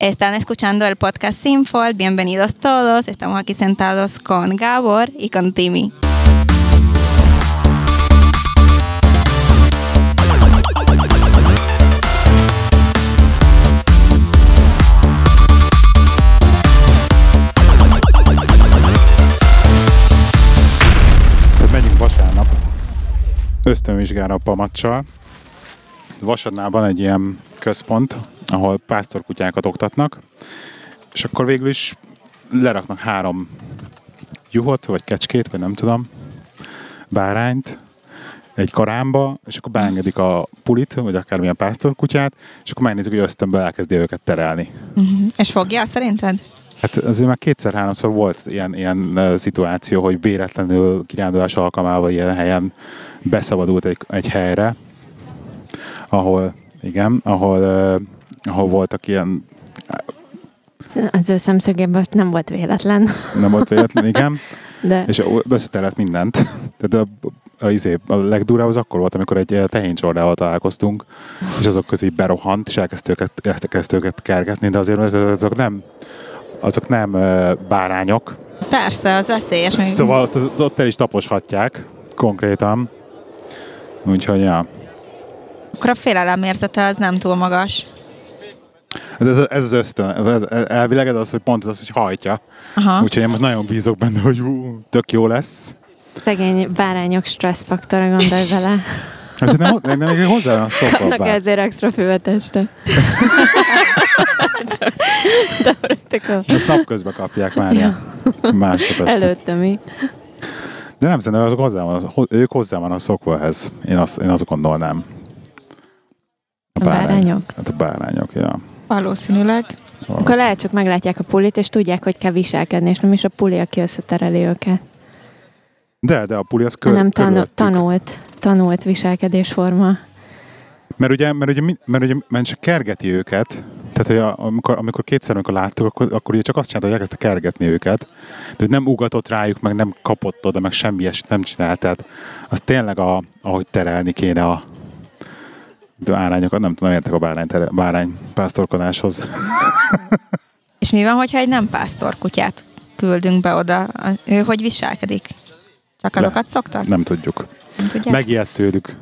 Están escuchando el podcast Sinfol. Bienvenidos todos. Estamos aquí sentados con Gabor y con Timmy. Megyünk vasárnap ösztönvizsgára a Pamacsal. Vasadnál van egy ilyen központ, ahol pásztorkutyákat oktatnak, és akkor végül is leraknak három juhot, vagy kecskét, vagy nem tudom, bárányt, egy karámba, és akkor beengedik a pulit, vagy akármilyen pásztorkutyát, és akkor megnézik, hogy ösztönből elkezdi őket terelni. Uh-huh. És fogja szerinted? Hát azért már kétszer-háromszor volt ilyen, ilyen uh, szituáció, hogy véletlenül kirándulás alkalmával ilyen helyen beszabadult egy, egy helyre, ahol, igen, ahol, uh, ahol voltak ilyen, Az ő szemszögében most nem volt véletlen, nem volt véletlen, igen, de és összetelett mindent. Tehát a, a, izé, a legdurább az akkor volt, amikor egy eh, tehéncsordával találkoztunk, és azok közé berohant, és elkezdte őket, elkezdte őket kergetni, de azért azok nem, azok nem uh, bárányok, Persze, az veszélyes. Szóval ott, ott el is taposhatják, konkrétan. Úgyhogy, ja. Akkor a félelemérzete az nem túl magas. Ez, ez, ez az ösztön. Ez, elvileg ez az, hogy pont ez az, hogy hajtja. Aha. Úgyhogy én most nagyon bízok benne, hogy ú, tök jó lesz. szegény bárányok stresszfaktora, gondolj vele. Ez nem, nem, nem, hozzá van szokva. Annak ezért extra főveteste. Csak- De Ezt napközben kapják már. Ja. Másnap este. Előtte mi. De nem szerintem azok hozzá van, ők hozzá vannak szokva ehhez. Én azt, én azt gondolnám. A bárányok? Hát a bárányok, ja. Valószínűleg. Akkor lehet csak meglátják a pulit, és tudják, hogy kell viselkedni, és nem is a puli, aki összetereli őket. De, de a puli az kör, hanem tanu- körülöttük. tanult, tanult viselkedésforma. Mert ugye, mert ugye, mert ugye mert csak kergeti őket, tehát hogy a, amikor, amikor kétszer, amikor láttuk, akkor, akkor ugye csak azt csinálta, hogy elkezdte kergetni őket, de hogy nem ugatott rájuk, meg nem kapott oda, meg semmi ilyesmit nem csinált, tehát az tényleg, a, ahogy terelni kéne a bárányokat, nem tudom, értek a bárány, tere, bárány pásztorkodáshoz. És mi van, hogyha egy nem pásztor kutyát küldünk be oda? Ő hogy viselkedik? Csak azokat szoktak? Nem tudjuk. Nem tudják? Megijedt tőlük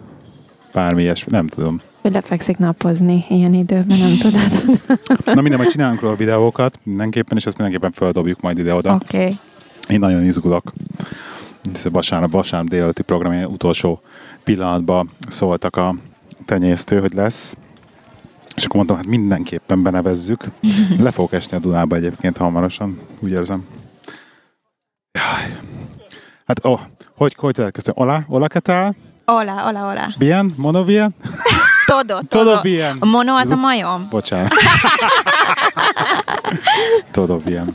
bármi ilyesmi, nem tudom. Ő lefekszik napozni ilyen időben, nem tudod. Na minden, majd csinálunk róla videókat mindenképpen, és ezt mindenképpen földobjuk majd ide-oda. Oké. Okay. Én nagyon izgulok. Ez a vasárnap, vasárnap délelőtti program utolsó pillanatban szóltak a tenyésztő, hogy lesz. És akkor mondtam, hát mindenképpen benevezzük. Le fogok esni a Dunába egyébként hamarosan, úgy érzem. Jaj. Hát, oh, hogy, hogy? Hola, hola, ¿qué tal? Hola, hola, hola. Bien? Mono bien? Todo, Todo todo. bien. A mono az a majom. Bocsánat. Todo bien.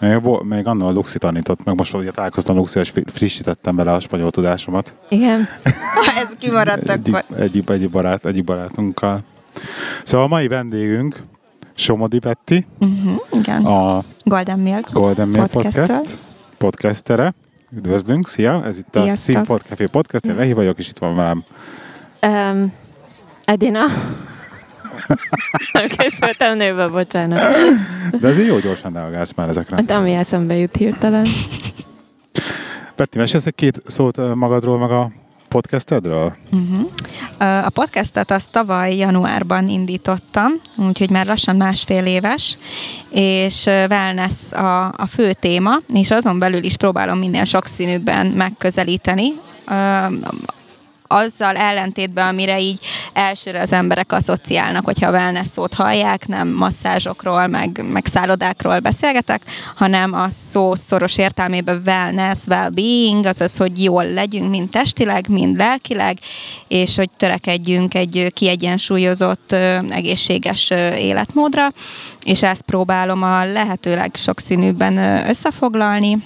Még, még annól a Luxi tanított, meg most ugye találkoztam Luxi, és fri- frissítettem bele a spanyol tudásomat. Igen. Ez kimaradt akkor. egyik, egyik, barát, egyik barátunkkal. Szóval a mai vendégünk Somodi Petti, Uh-huh, igen. a Golden Milk. Golden Mail Podcaster. Podcast podcastere. Üdvözlünk, szia! Ez itt a Sziasztok. Színpod Café Podcast, én Lehi vagyok, és itt van velem. Um, Edina. Készültem nőbe, bocsánat. De azért jó gyorsan reagálsz már ezekre. Hát ami eszembe jut hirtelen. Petti, mesélsz egy két szót magadról, meg a podcastedről? Uh-huh. A podcastet azt tavaly januárban indítottam, úgyhogy már lassan másfél éves, és wellness a, a fő téma, és azon belül is próbálom minél sokszínűbben megközelíteni. Azzal ellentétben, amire így elsőre az emberek asszociálnak, hogyha wellness szót hallják, nem masszázsokról, meg, meg szállodákról beszélgetek, hanem a szó szoros értelmében wellness, well-being, azaz, hogy jól legyünk, mind testileg, mind lelkileg, és hogy törekedjünk egy kiegyensúlyozott, egészséges életmódra, és ezt próbálom a lehetőleg sokszínűbben összefoglalni,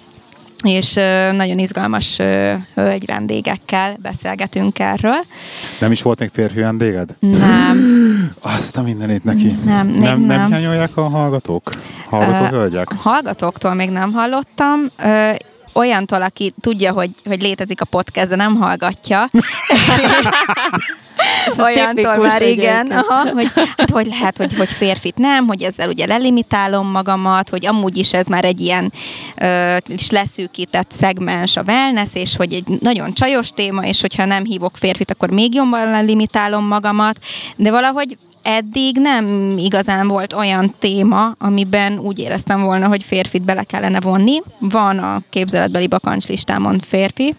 és nagyon izgalmas hölgy vendégekkel beszélgetünk erről. Nem is volt még férfi vendéged? Nem, Azt a mindenit neki. Nem, nem, nem. nem. hiányolják a hallgatók? Hallgató hölgyek? hallgatóktól még nem hallottam. Ö, olyantól, aki tudja, hogy, hogy létezik a podcast, de nem hallgatja. Olyantól már igen, aha, hogy, hát hogy lehet, hogy, hogy férfit nem, hogy ezzel ugye lelimitálom magamat, hogy amúgy is ez már egy ilyen ö, is leszűkített szegmens a wellness, és hogy egy nagyon csajos téma, és hogyha nem hívok férfit, akkor még jobban lelimitálom magamat, de valahogy eddig nem igazán volt olyan téma, amiben úgy éreztem volna, hogy férfit bele kellene vonni. Van a képzeletbeli bakancslistámon férfi,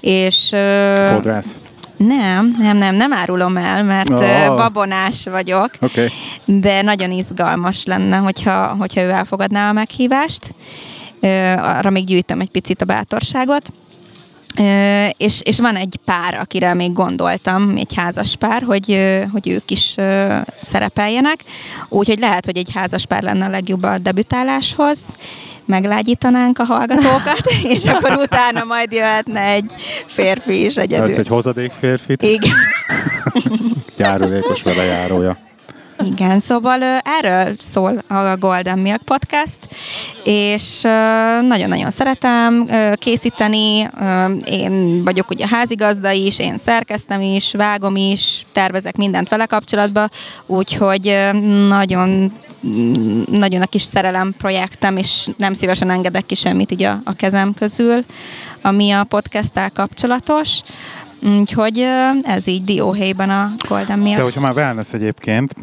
és... ö, Fodrász. Nem, nem, nem, nem árulom el, mert Oh. babonás vagyok. Okay. de nagyon izgalmas lenne, hogyha, hogyha ő elfogadná a meghívást. Ö, Arra még gyűjtöm egy picit a bátorságot. Ö, És, és van egy pár, akire még gondoltam, egy házas pár, hogy, hogy ők is ö, szerepeljenek. Úgyhogy lehet, hogy egy házas pár lenne a legjobb a debütáláshoz, meglágyítanánk a hallgatókat, és akkor utána majd jöhetne egy férfi is egyedül. Ez egy hozadék férfit, Igen. járulékos vele járója. Igen, szóval erről szól a Golden Milk Podcast, és nagyon-nagyon szeretem készíteni. Én vagyok ugye házigazda is, én szerkeztem is, vágom is, tervezek mindent vele kapcsolatban, úgyhogy nagyon nagyon a kis szerelem projektem, és nem szívesen engedek ki semmit így a, a kezem közül, ami a podcasttel kapcsolatos. Úgyhogy ez így dióhéjban a Golden Milk. De hogyha már wellness egyébként,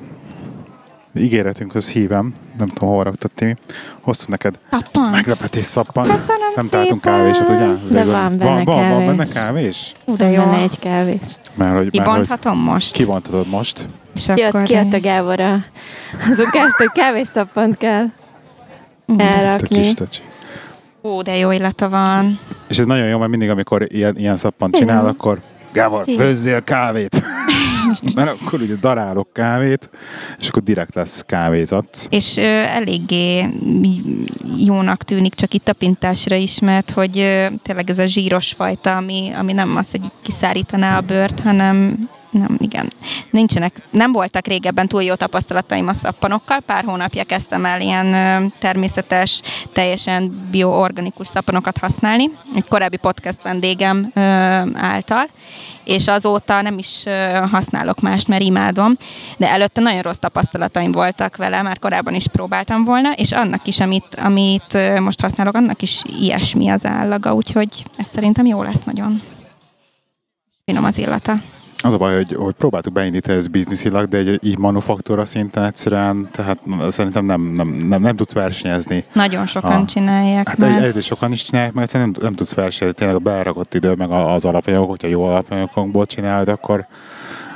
ígéretünkhöz hívem, nem tudom, hol raktad Timi, hoztunk neked Szappant. meglepetés szappan. Köszönöm Nem találtunk kávésat, ugye? De van benne van, van, van benne kávés. kávés? De Van jó. benne egy kávés. Mert hogy, Kibonthatom most? kibonthatod most. És Kijött, akkor kijött a Gábor a, azon kezdte, hogy kávészapant kell Ezt a elrakni. Ó, de jó illata van. És ez nagyon jó, mert mindig, amikor ilyen, ilyen szappant csinál, Igen. akkor Gábor, főzzél kávét. mert akkor ugye darálok kávét, és akkor direkt lesz kávézat. És ö, eléggé jónak tűnik csak itt tapintásra is, mert hogy ö, tényleg ez a zsíros fajta, ami, ami nem az, hogy kiszárítaná a bőrt, hanem nem, igen. Nincsenek, nem voltak régebben túl jó tapasztalataim a szappanokkal. Pár hónapja kezdtem el ilyen természetes, teljesen bioorganikus szappanokat használni. Egy korábbi podcast vendégem által, és azóta nem is használok mást, mert imádom, de előtte nagyon rossz tapasztalataim voltak vele, már korábban is próbáltam volna, és annak is, amit, amit most használok, annak is ilyesmi az állaga, úgyhogy ez szerintem jó lesz nagyon. Finom az illata. Az a baj, hogy, hogy próbáltuk beindítani ezt bizniszilag, de egy, így manufaktúra szinten egyszerűen, tehát szerintem nem, nem, nem, nem tudsz versenyezni. Nagyon sokan Ah. csinálják Hát már. egy, egyrészt sokan is csinálják, meg egyszerűen nem, nem tudsz versenyezni, tényleg a berakott idő, meg a- az alapanyagok, hogyha jó alapanyagokból csinálod, akkor,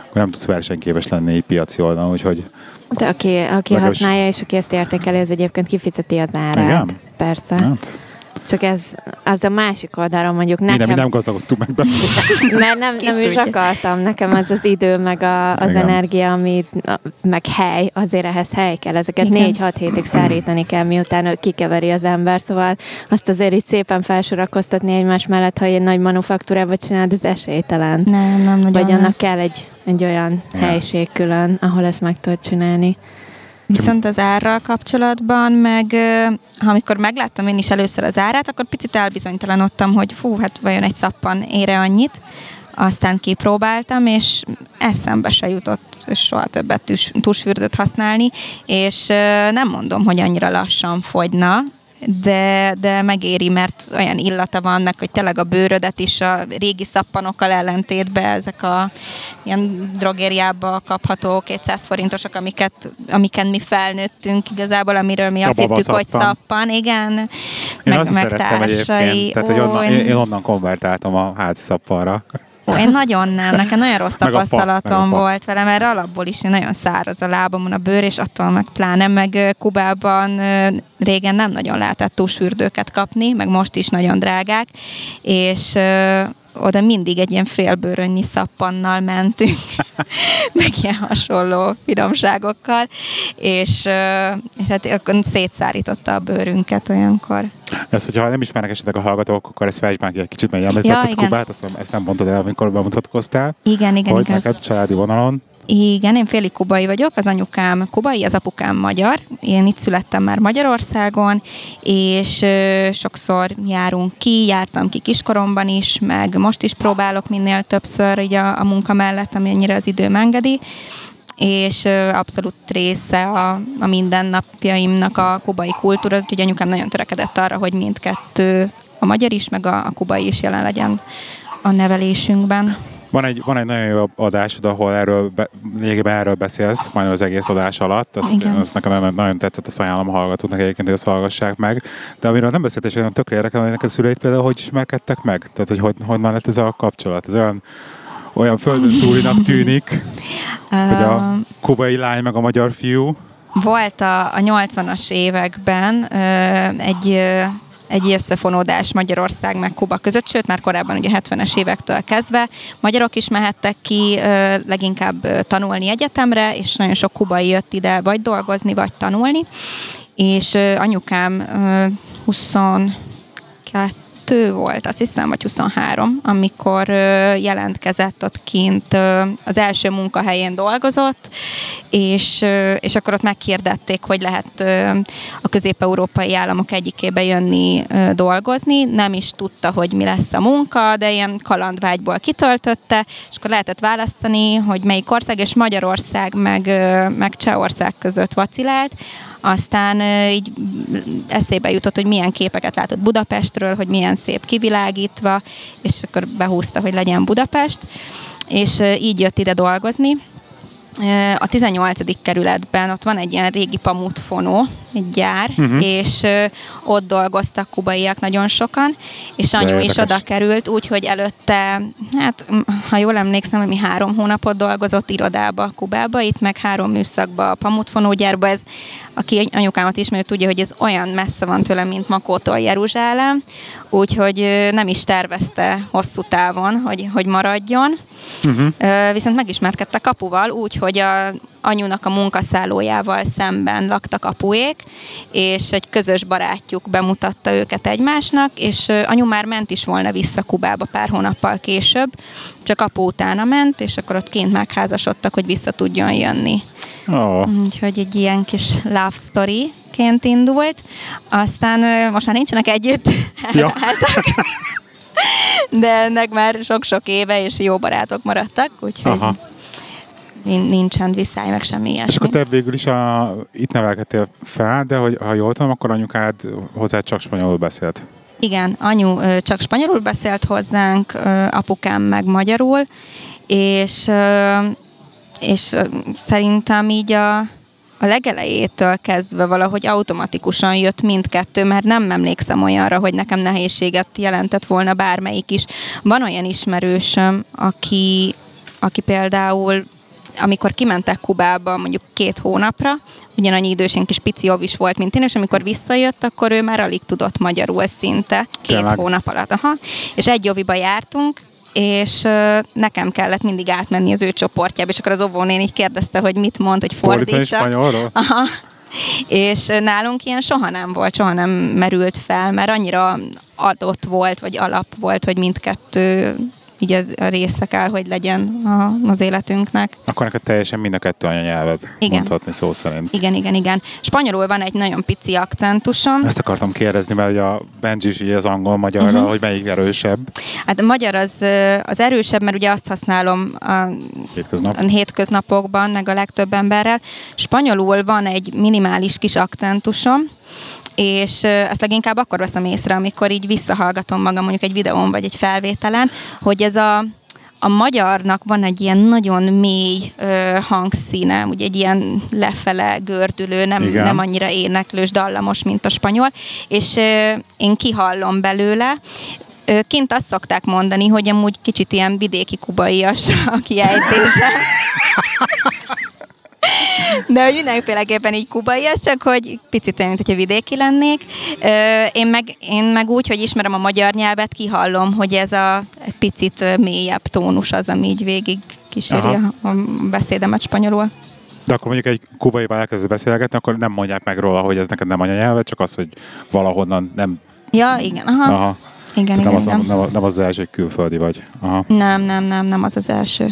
akkor nem tudsz versenyképes lenni egy piaci oldalon, úgyhogy De aki, aki használja, és aki ezt értékeli, az egyébként kifizeti az árát. Igen? Persze. hát, Csak ez az a másik oldalon mondjuk mi nem, nekem, mi nem gazdagodtunk meg benne. mert nem, nem is akartam. Nekem az az idő, meg a, az Igen. energia, ami, meg hely, azért ehhez hely kell. Ezeket négy-hat hétig szárítani kell, miután kikeveri az ember, szóval azt azért így szépen felsorakoztatni egymás mellett, ha egy nagy manufaktúrába csinálod, ez esélytelen. Nem, nem nagyon. Vagy nem. annak kell egy, egy olyan helység külön, ahol ezt meg tudod csinálni. Viszont az árral kapcsolatban, meg amikor megláttam én is először az árát, akkor picit elbizonytalanodtam, hogy fú, hát vajon egy szappan ére annyit. Aztán kipróbáltam, és eszembe se jutott soha többet tus, tusfürdőt használni, és nem mondom, hogy annyira lassan fogyna, de, de megéri, mert olyan illata van, meg hogy tényleg a bőrödet is a régi szappanokkal ellentétben ezek a ilyen drogériába kapható 200 forintosak, amiket, amiken mi felnőttünk igazából, amiről mi azt hittük, hogy babaszappan. szappan, igen. Én meg, azt meg szerettem társai. egyébként, tehát hogy onnan, én, én onnan konvertáltam a házi szappanra. Ó, én nagyon nem, nekem nagyon rossz tapasztalatom fa. volt vele, mert alapból is nagyon száraz a lábamon a bőr, és attól meg pláne, meg Kubában régen nem nagyon lehetett tusfürdőket kapni, meg most is nagyon drágák, és oda mindig egy ilyen félbőrönnyi szappannal mentünk, meg ilyen hasonló finomságokkal, és, és hát akkor szétszárította a bőrünket olyankor. Ezt, hogyha nem ismernek esetleg a hallgatók, akkor ezt fejtsd ki egy kicsit, mert Ja, említetted igen. Kubát, azt nem, ezt nem mondtad el, amikor bemutatkoztál. Igen, igen, hogy igaz. neked családi vonalon Igen, én félig kubai vagyok, az anyukám kubai, az apukám magyar. Én itt születtem már Magyarországon, és ö, sokszor járunk ki, jártam ki kiskoromban is, meg most is próbálok minél többször így a, a munka mellett, amennyire az időm engedi és abszolút része a, a mindennapjaimnak a kubai kultúra, úgyhogy anyukám nagyon törekedett arra, hogy mindkettő, a magyar is, meg a, a kubai is jelen legyen a nevelésünkben. Van egy, van egy nagyon jó adásod, ahol erről, be, lényegében erről beszélsz, majd az egész adás alatt. Azt, Igen. azt nekem nagyon, nagyon tetszett, azt ajánlom a hallgatóknak egyébként, hogy azt hallgassák meg. De amiről nem beszélt, és tökre érdekel, hogy neked szüleid például hogy ismerkedtek meg? Tehát, hogy hogy, honnan lett ez a kapcsolat? Ez olyan, olyan földön túlinak tűnik, hogy a kubai lány meg a magyar fiú. Volt a, a 80-as években ö, egy ö, egy összefonódás Magyarország meg Kuba között, sőt már korábban ugye 70-es évektől kezdve. Magyarok is mehettek ki leginkább tanulni egyetemre, és nagyon sok kubai jött ide vagy dolgozni, vagy tanulni, és anyukám ö, 22 volt, azt hiszem, vagy 23, amikor jelentkezett ott kint, az első munkahelyén dolgozott, és, és akkor ott megkérdették, hogy lehet a közép-európai államok egyikébe jönni dolgozni. Nem is tudta, hogy mi lesz a munka, de ilyen kalandvágyból kitöltötte, és akkor lehetett választani, hogy melyik ország, és Magyarország meg, meg Csehország között vacilált. Aztán így eszébe jutott, hogy milyen képeket látott Budapestről, hogy milyen szép kivilágítva, és akkor behúzta, hogy legyen Budapest, és így jött ide dolgozni. A 18. kerületben ott van egy ilyen régi pamutfonó, egy gyár, uh-huh. és ö, ott dolgoztak kubaiak nagyon sokan, és anyu is oda került, úgyhogy előtte, hát ha jól emlékszem, mi három hónapot dolgozott irodába, Kubába, itt meg három műszakba a pamutfonógyárba, ez, aki anyukámat ismeri, tudja, hogy ez olyan messze van tőlem, mint Makótól Jeruzsálem, úgyhogy ö, nem is tervezte hosszú távon, hogy, hogy maradjon. Uh-huh. Ö, Viszont megismerkedtek kapuval úgy, hogy a anyunak a munkaszállójával szemben laktak apuék, és egy közös barátjuk bemutatta őket egymásnak, és anyu már ment is volna vissza Kubába pár hónappal később, csak apu utána ment, és akkor ott kint megházasodtak, hogy vissza tudjon jönni. Oh. Úgyhogy egy ilyen kis love story ként indult. Aztán most már nincsenek együtt, Ja. de ennek már sok-sok éve, és jó barátok maradtak, úgyhogy Aha. Nin- nincsen visszáj, meg semmi És ilyesmi. akkor te végül is a, itt nevelkedtél fel, de hogy, ha jól tudom, akkor anyukád hozzá csak spanyolul beszélt. Igen, anyu ö, csak spanyolul beszélt hozzánk, ö, apukám meg magyarul, és, ö, és szerintem így a, a legelejétől kezdve valahogy automatikusan jött mindkettő, mert nem emlékszem olyanra, hogy nekem nehézséget jelentett volna bármelyik is. Van olyan ismerősöm, aki, aki például amikor kimentek Kubába mondjuk két hónapra, ugyanannyi idős, ilyen kis pici is volt, mint én, és amikor visszajött, akkor ő már alig tudott magyarul szinte, két Tényleg? hónap alatt. Aha. És egy joviba jártunk, és nekem kellett mindig átmenni az ő csoportjába, és akkor az óvónén így kérdezte, hogy mit mond, hogy fordítsa. Aha. És nálunk ilyen soha nem volt, soha nem merült fel, mert annyira adott volt, vagy alap volt, hogy mindkettő így ez a része kell, hogy legyen a, az életünknek. Akkor neked teljesen mind a kettő anyanyelved, Igen. mondhatni szó szerint. Igen, igen, igen. Spanyolul van egy nagyon pici akcentusom. Ezt akartam kérdezni, mert ugye a Benji is az angol-magyarra, Mhm. uh-huh. hogy melyik erősebb Hát a magyar az, az erősebb, mert ugye azt használom a hétköznap. a hétköznapokban, meg a legtöbb emberrel. Spanyolul van egy minimális kis akcentusom, és ezt leginkább akkor veszem észre, amikor így visszahallgatom magam mondjuk egy videón vagy egy felvételen, hogy ez a a magyarnak van egy ilyen nagyon mély ö, hangszíne, ugye egy ilyen lefele gördülő, nem, Igen. nem annyira éneklős, dallamos, mint a spanyol, és ö, én kihallom belőle, Ö, Kint azt szokták mondani, hogy amúgy kicsit ilyen vidéki kubaias a kiejtése. De hogy mindenféleképpen így kubai, ez csak hogy picit olyan, mint hogyha vidéki lennék. Én meg, én meg úgy, hogy ismerem a magyar nyelvet, kihallom, hogy ez a picit mélyebb tónus az, ami így végig kíséri Aha. a, beszédemet spanyolul. De akkor mondjuk egy kubaival elkezdesz beszélgetni, akkor nem mondják meg róla, hogy ez neked nem anyanyelved, csak az, hogy valahonnan nem... Ja, igen, aha. Aha. Igen, nem, igen, az, igen. nem, nem az első, külföldi vagy. Aha. Nem, nem, nem, nem az az első.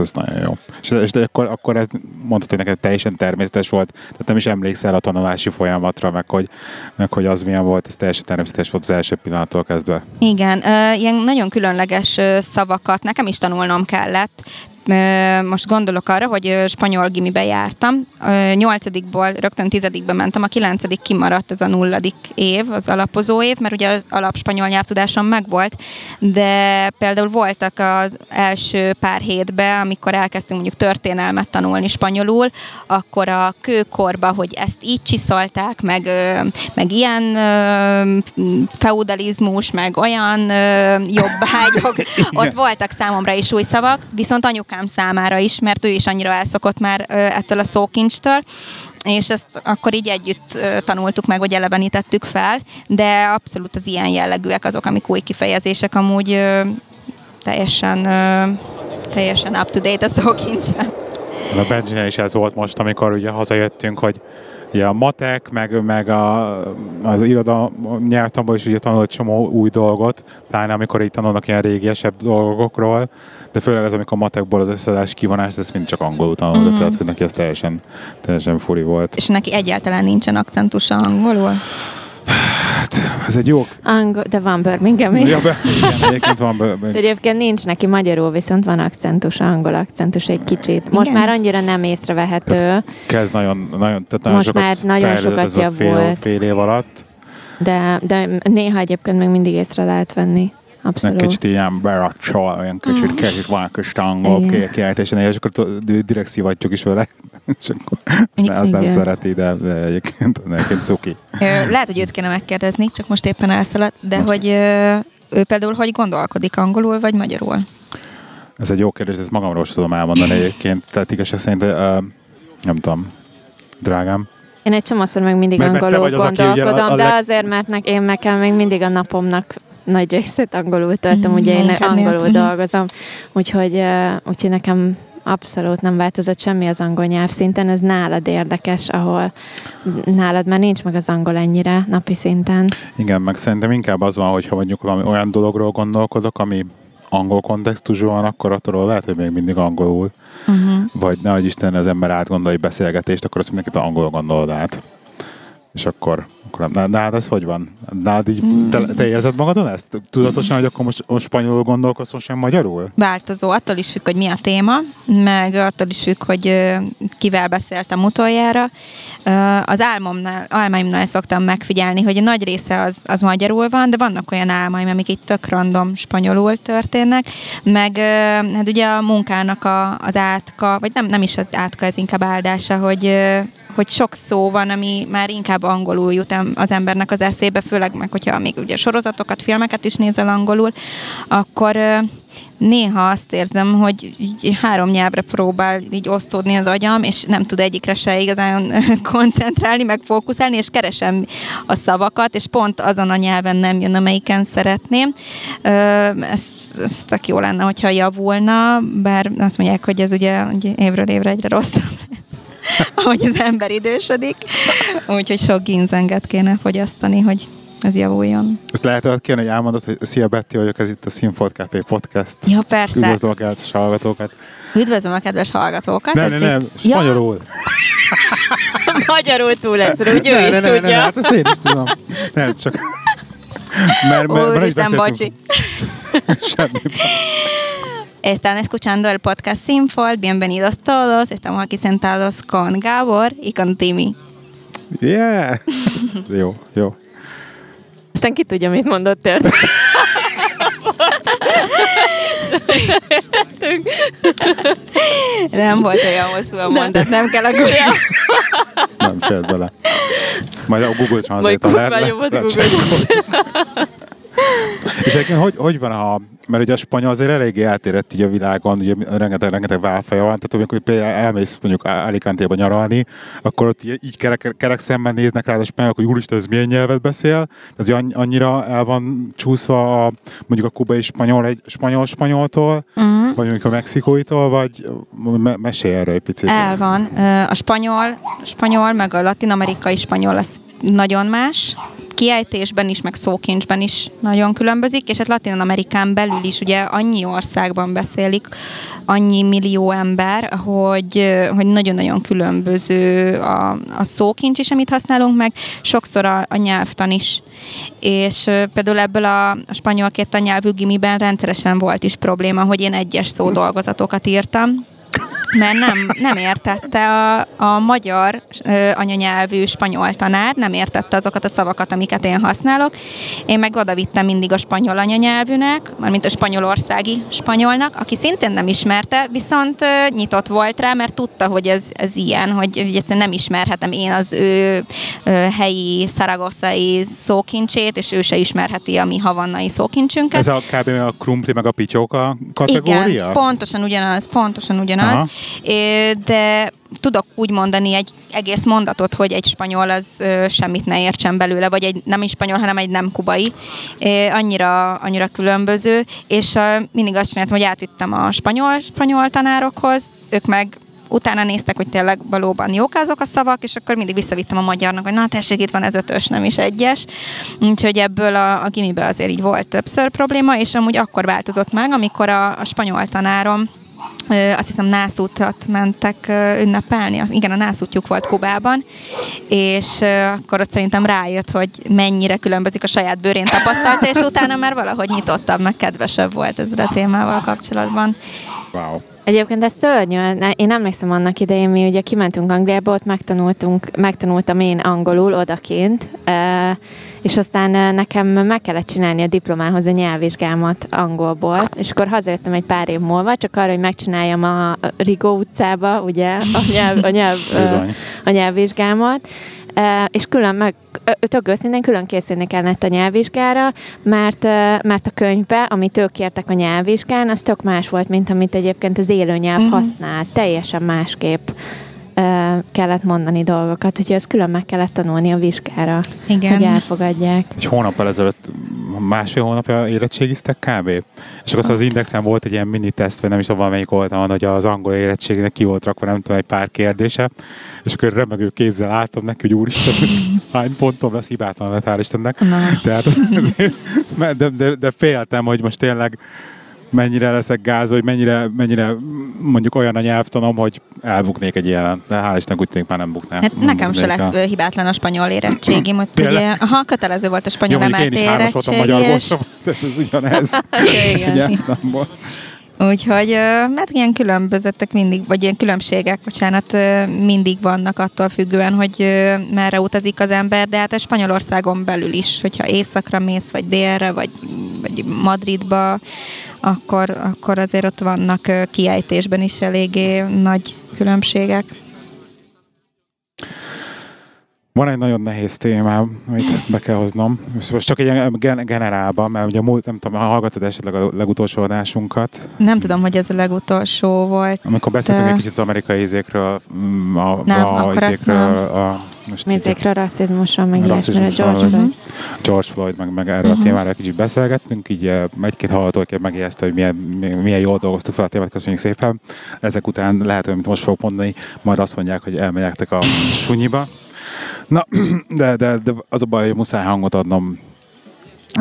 Ez nagyon jó. És, és akkor, akkor ez mondhatod, hogy neked teljesen természetes volt, tehát nem is emlékszel a tanulási folyamatra, meg hogy, meg hogy az milyen volt, ez teljesen természetes volt az első pillanattól kezdve. Igen, ilyen nagyon különleges szavakat nekem is tanulnom kellett. Most gondolok arra, hogy spanyol gimibe jártam. Nyolcadikból rögtön tizedikbe mentem, a kilencedik kimaradt ez a nulladik év, az alapozó év, mert ugye az alap spanyol nyelvtudásom megvolt, de például voltak az első pár hétben, amikor elkezdtünk mondjuk történelmet tanulni spanyolul, akkor a kőkorba, hogy ezt így csiszolták, meg, meg ilyen feudalizmus, meg olyan jobbágyok, ott voltak számomra is új szavak, viszont anyukám számára is, mert ő is annyira elszokott már ettől a szókincstől, és ezt akkor így együtt tanultuk meg, vagy elevenítettük fel, de abszolút az ilyen jellegűek azok, amik új kifejezések, amúgy teljesen, teljesen up-to-date a szókincsem. A Benjinél is ez volt most, amikor ugye hazajöttünk, hogy ugye a matek, meg, meg a, az iroda nyelvtanból is ugye tanult csomó új dolgot, pláne amikor így tanulnak ilyen régiesebb dolgokról, de főleg az, amikor matekból az összeadás kivonást, ezt mind csak angolul tanulod, mm-hmm. tehát hogy neki ez teljesen, teljesen furi volt. És neki egyáltalán nincsen akcentusa angolul? Hát, ez egy jó... Angol, de van Birmingham Ja, be, igen, egyébként van De egyébként nincs neki magyarul, viszont van akcentus, angol akcentus egy kicsit. Most Igen? már annyira nem észrevehető, kezd nagyon, nagyon, tehát nagyon Most sokat már nagyon sokat ez a fél, javult. fél év alatt. de, de néha egyébként még mindig észre lehet venni. Meg Abszolút. kicsit ilyen beracsol, olyan kicsit, kicsit van kis angol Igen. kiejtésen, és akkor direkt szivatjuk is vele, és akkor azt, ne, azt nem szereti, de, de egyébként, de egyébként cuki. Lehet, hogy őt kéne megkérdezni, csak most éppen elszaladt, de Most. hogy ő például hogy gondolkodik angolul vagy magyarul? Ez egy jó kérdés, ezt magamról sem tudom elmondani egyébként, tehát igazság szerint, uh, nem tudom, drágám. Én egy csomószor meg mindig Mert- mert te angolul vagy az, aki ugye gondolkodom, a- a de leg- azért, mert én nekem még mindig a napomnak nagy részét angolul töltöm, Mm, ugye én miatt, angolul mhm. dolgozom, úgyhogy, uh, úgyhogy nekem abszolút nem változott semmi az angol nyelv szinten, ez nálad érdekes, ahol nálad már nincs meg az angol ennyire napi szinten. Igen, meg szerintem inkább az van, hogyha mondjuk valami olyan dologról gondolkodok, ami angol kontextusban van, akkor attól lehet, hogy még mindig angolul. Uh-huh. Vagy nehogy Isten az ember átgondolja egy beszélgetést, akkor azt mindenképpen angolul gondolod át. És akkor, nem. Nálad ez hogy van? Nálad így, te, te érzed magadon ezt? Tudatosan, hogy akkor most, most spanyolul gondolkozol, sem magyarul? Változó, attól is függ, hogy mi a téma, meg attól is függ, hogy kivel beszéltem utoljára. Az álmomnál, álmaimnál szoktam megfigyelni, hogy a nagy része az, az magyarul van, de vannak olyan álmaim, amik itt tök random spanyolul történnek, meg hát ugye a munkának a, az átka, vagy nem, nem is az átka, ez inkább áldása, hogy, hogy sok szó van, ami már inkább angolul jut az embernek az eszébe, főleg meg, hogyha még ugye sorozatokat, filmeket is nézel angolul, akkor néha azt érzem, hogy így három nyelvre próbál így osztódni az agyam, és nem tud egyikre se igazán koncentrálni, meg fókuszálni, és keresem a szavakat, és pont azon a nyelven nem jön, amelyiken szeretném. Ez, ez tök jó lenne, hogyha javulna, bár azt mondják, hogy ez ugye évről évre egyre rosszabb lesz ahogy az ember idősödik. Úgyhogy sok ginzenget kéne fogyasztani, hogy ez javuljon. Ezt lehet hogy kérni, hogy elmondod, hogy szia Betty vagyok, ez itt a Színfolt Café Podcast. Ja, persze. Üdvözlöm a kedves hallgatókat. Üdvözlöm a kedves hallgatókat. Nem, Ez nem, nem, itt- Ja, spanyolul. Magyarul túl egyszerű, úgy ő Ne, is ne, ne, ne, tudja. ne, hát ezt én is tudom. Nem, csak... Mert, mert, mert Úristen, bocsi. Semmi. Están escuchando el podcast Sinfold. Bienvenidos todos. Estamos aquí sentados con Gabor y con Timi. Yeah! jó, jó. Aztán ki tudja, mit mondott tört. Nem volt olyan hosszú a mondat, nem kell aggódni. Nem félt bele. Majd a Google Translate-on kurva jó volt a Google. lecsekkolni. És egyébként hogy, hogy van, ha, mert ugye a spanyol azért eléggé eltérett így a világon, ugye rengeteg, rengeteg válfaja van, tehát amikor például elmész mondjuk Alicante-ba nyaralni, akkor ott így, kerek, kerek szemben néznek rá a spanyolok, hogy úristen, ez milyen nyelvet beszél, tehát hogy annyi- annyira el van csúszva a, mondjuk a kubai spanyol egy spanyol-spanyoltól, Uh-huh. vagy mondjuk a mexikóitól, vagy me- mesélj erről egy picit. El van. A spanyol, spanyol meg a latin-amerikai spanyol az nagyon más. kiejtésben is, meg szókincsben is nagyon különbözik, és hát Latin Amerikán belül is ugye annyi országban beszélik, annyi millió ember, hogy, hogy nagyon-nagyon különböző a, a szókincs is, amit használunk, meg sokszor a, a nyelvtan is. És például ebből a, a spanyol két nyelvű gimiben rendszeresen volt is probléma, hogy én egyes szódolgozatokat írtam, mert nem, nem értette a, a magyar ö, anyanyelvű spanyol tanár, nem értette azokat a szavakat, amiket én használok. Én meg oda vittem mindig a spanyol anyanyelvűnek, mármint a spanyolországi spanyolnak, aki szintén nem ismerte, viszont ö, nyitott volt rá, mert tudta, hogy ez, ez ilyen, hogy, hogy egyszerűen nem ismerhetem én az ő ö, helyi szaragosszai szókincsét, és ő se ismerheti a mi havannai szókincsünket. Ez a kb. a krumpli meg a pityóka kategória? Igen, pontosan ugyanaz, pontosan ugyanaz. Aha de tudok úgy mondani egy egész mondatot, hogy egy spanyol az semmit ne értsen belőle, vagy egy nem is spanyol, hanem egy nem kubai. Annyira, annyira különböző, és mindig azt csináltam, hogy átvittem a spanyol, spanyol tanárokhoz, ők meg utána néztek, hogy tényleg valóban jók azok a szavak, és akkor mindig visszavittem a magyarnak, hogy na tessék, itt van ez ötös, nem is egyes. Úgyhogy ebből a, a gimiben azért így volt többször probléma, és amúgy akkor változott meg, amikor a, a spanyol tanárom azt hiszem nászútat mentek ünnepelni. Igen, a nászútjuk volt Kubában, és akkor ott szerintem rájött, hogy mennyire különbözik a saját bőrén tapasztalta, és utána már valahogy nyitottabb, meg kedvesebb volt ezzel a témával kapcsolatban. Wow. Egyébként ez szörnyű. Én emlékszem annak idején, mi ugye kimentünk Angliába, ott megtanultunk, megtanultam én angolul odakint, és aztán nekem meg kellett csinálni a diplomához a nyelvvizsgámat angolból, és akkor hazajöttem egy pár év múlva, csak arra, hogy megcsináljam a Rigó utcába, ugye, a, nyelv, a, nyelv, a nyelvvizsgámat, és külön meg, tök őszintén külön készülni kellett a nyelvvizsgára, mert, mert a könyvbe, amit ők kértek a nyelvvizsgán, az tök más volt, mint amit egyébként az élőnyelv uh-huh. használ. Teljesen másképp kellett mondani dolgokat, úgyhogy ezt külön meg kellett tanulni a vizsgára, Igen. hogy elfogadják. Egy hónappal ezelőtt, másfél hónapja érettségiztek kb. És akkor az indexen volt egy ilyen mini teszt, vagy nem is tudom, valamelyik oldalon, hogy az angol érettségnek ki volt rakva, nem tudom, egy pár kérdése, és akkor remegő kézzel álltam neki, hogy úristen, hány pontom lesz, hibátlan lett, hál' Istennek. Na. Tehát, de, de, de, féltem, hogy most tényleg mennyire leszek gáz, hogy mennyire, mennyire mondjuk olyan a nyelvtanom, hogy elbuknék egy ilyen, de hál' Isten úgy tűnik már nem buknám. Hát nekem se lett a... hibátlan a spanyol érettségim, hogy ugye, ha kötelező volt a spanyol Jó, én is hármas voltam magyar és... tehát ez ugyanez. igen. Úgyhogy mert ilyen különbözetek mindig, vagy ilyen különbségek, bocsánat, mindig vannak attól függően, hogy merre utazik az ember, de hát a Spanyolországon belül is, hogyha északra mész, vagy délre, vagy, vagy Madridba, akkor, akkor azért ott vannak kiejtésben is eléggé nagy különbségek. Van egy nagyon nehéz témám, amit be kell hoznom. Most csak egy gen- generálban, mert ugye múlt, nem tudom, hallgatod esetleg a legutolsó adásunkat? Nem tudom, hogy ez a legutolsó volt. Amikor beszéltünk de... egy kicsit az amerikai izékről, mm, a, nem, a, izékről, a, most Mézékről, rasszizmusról, meg ilyesmire, George Floyd. George Floyd, meg, meg erről uh-huh. a témára egy kicsit beszélgettünk, így eh, egy-két hallgató megijeszte, hogy milyen, milyen jól dolgoztuk fel a témát, köszönjük szépen. Ezek után lehet, hogy most fogok mondani, majd azt mondják, hogy elmegyektek a sunyiba. Na, de, de, de az a baj, hogy muszáj hangot adnom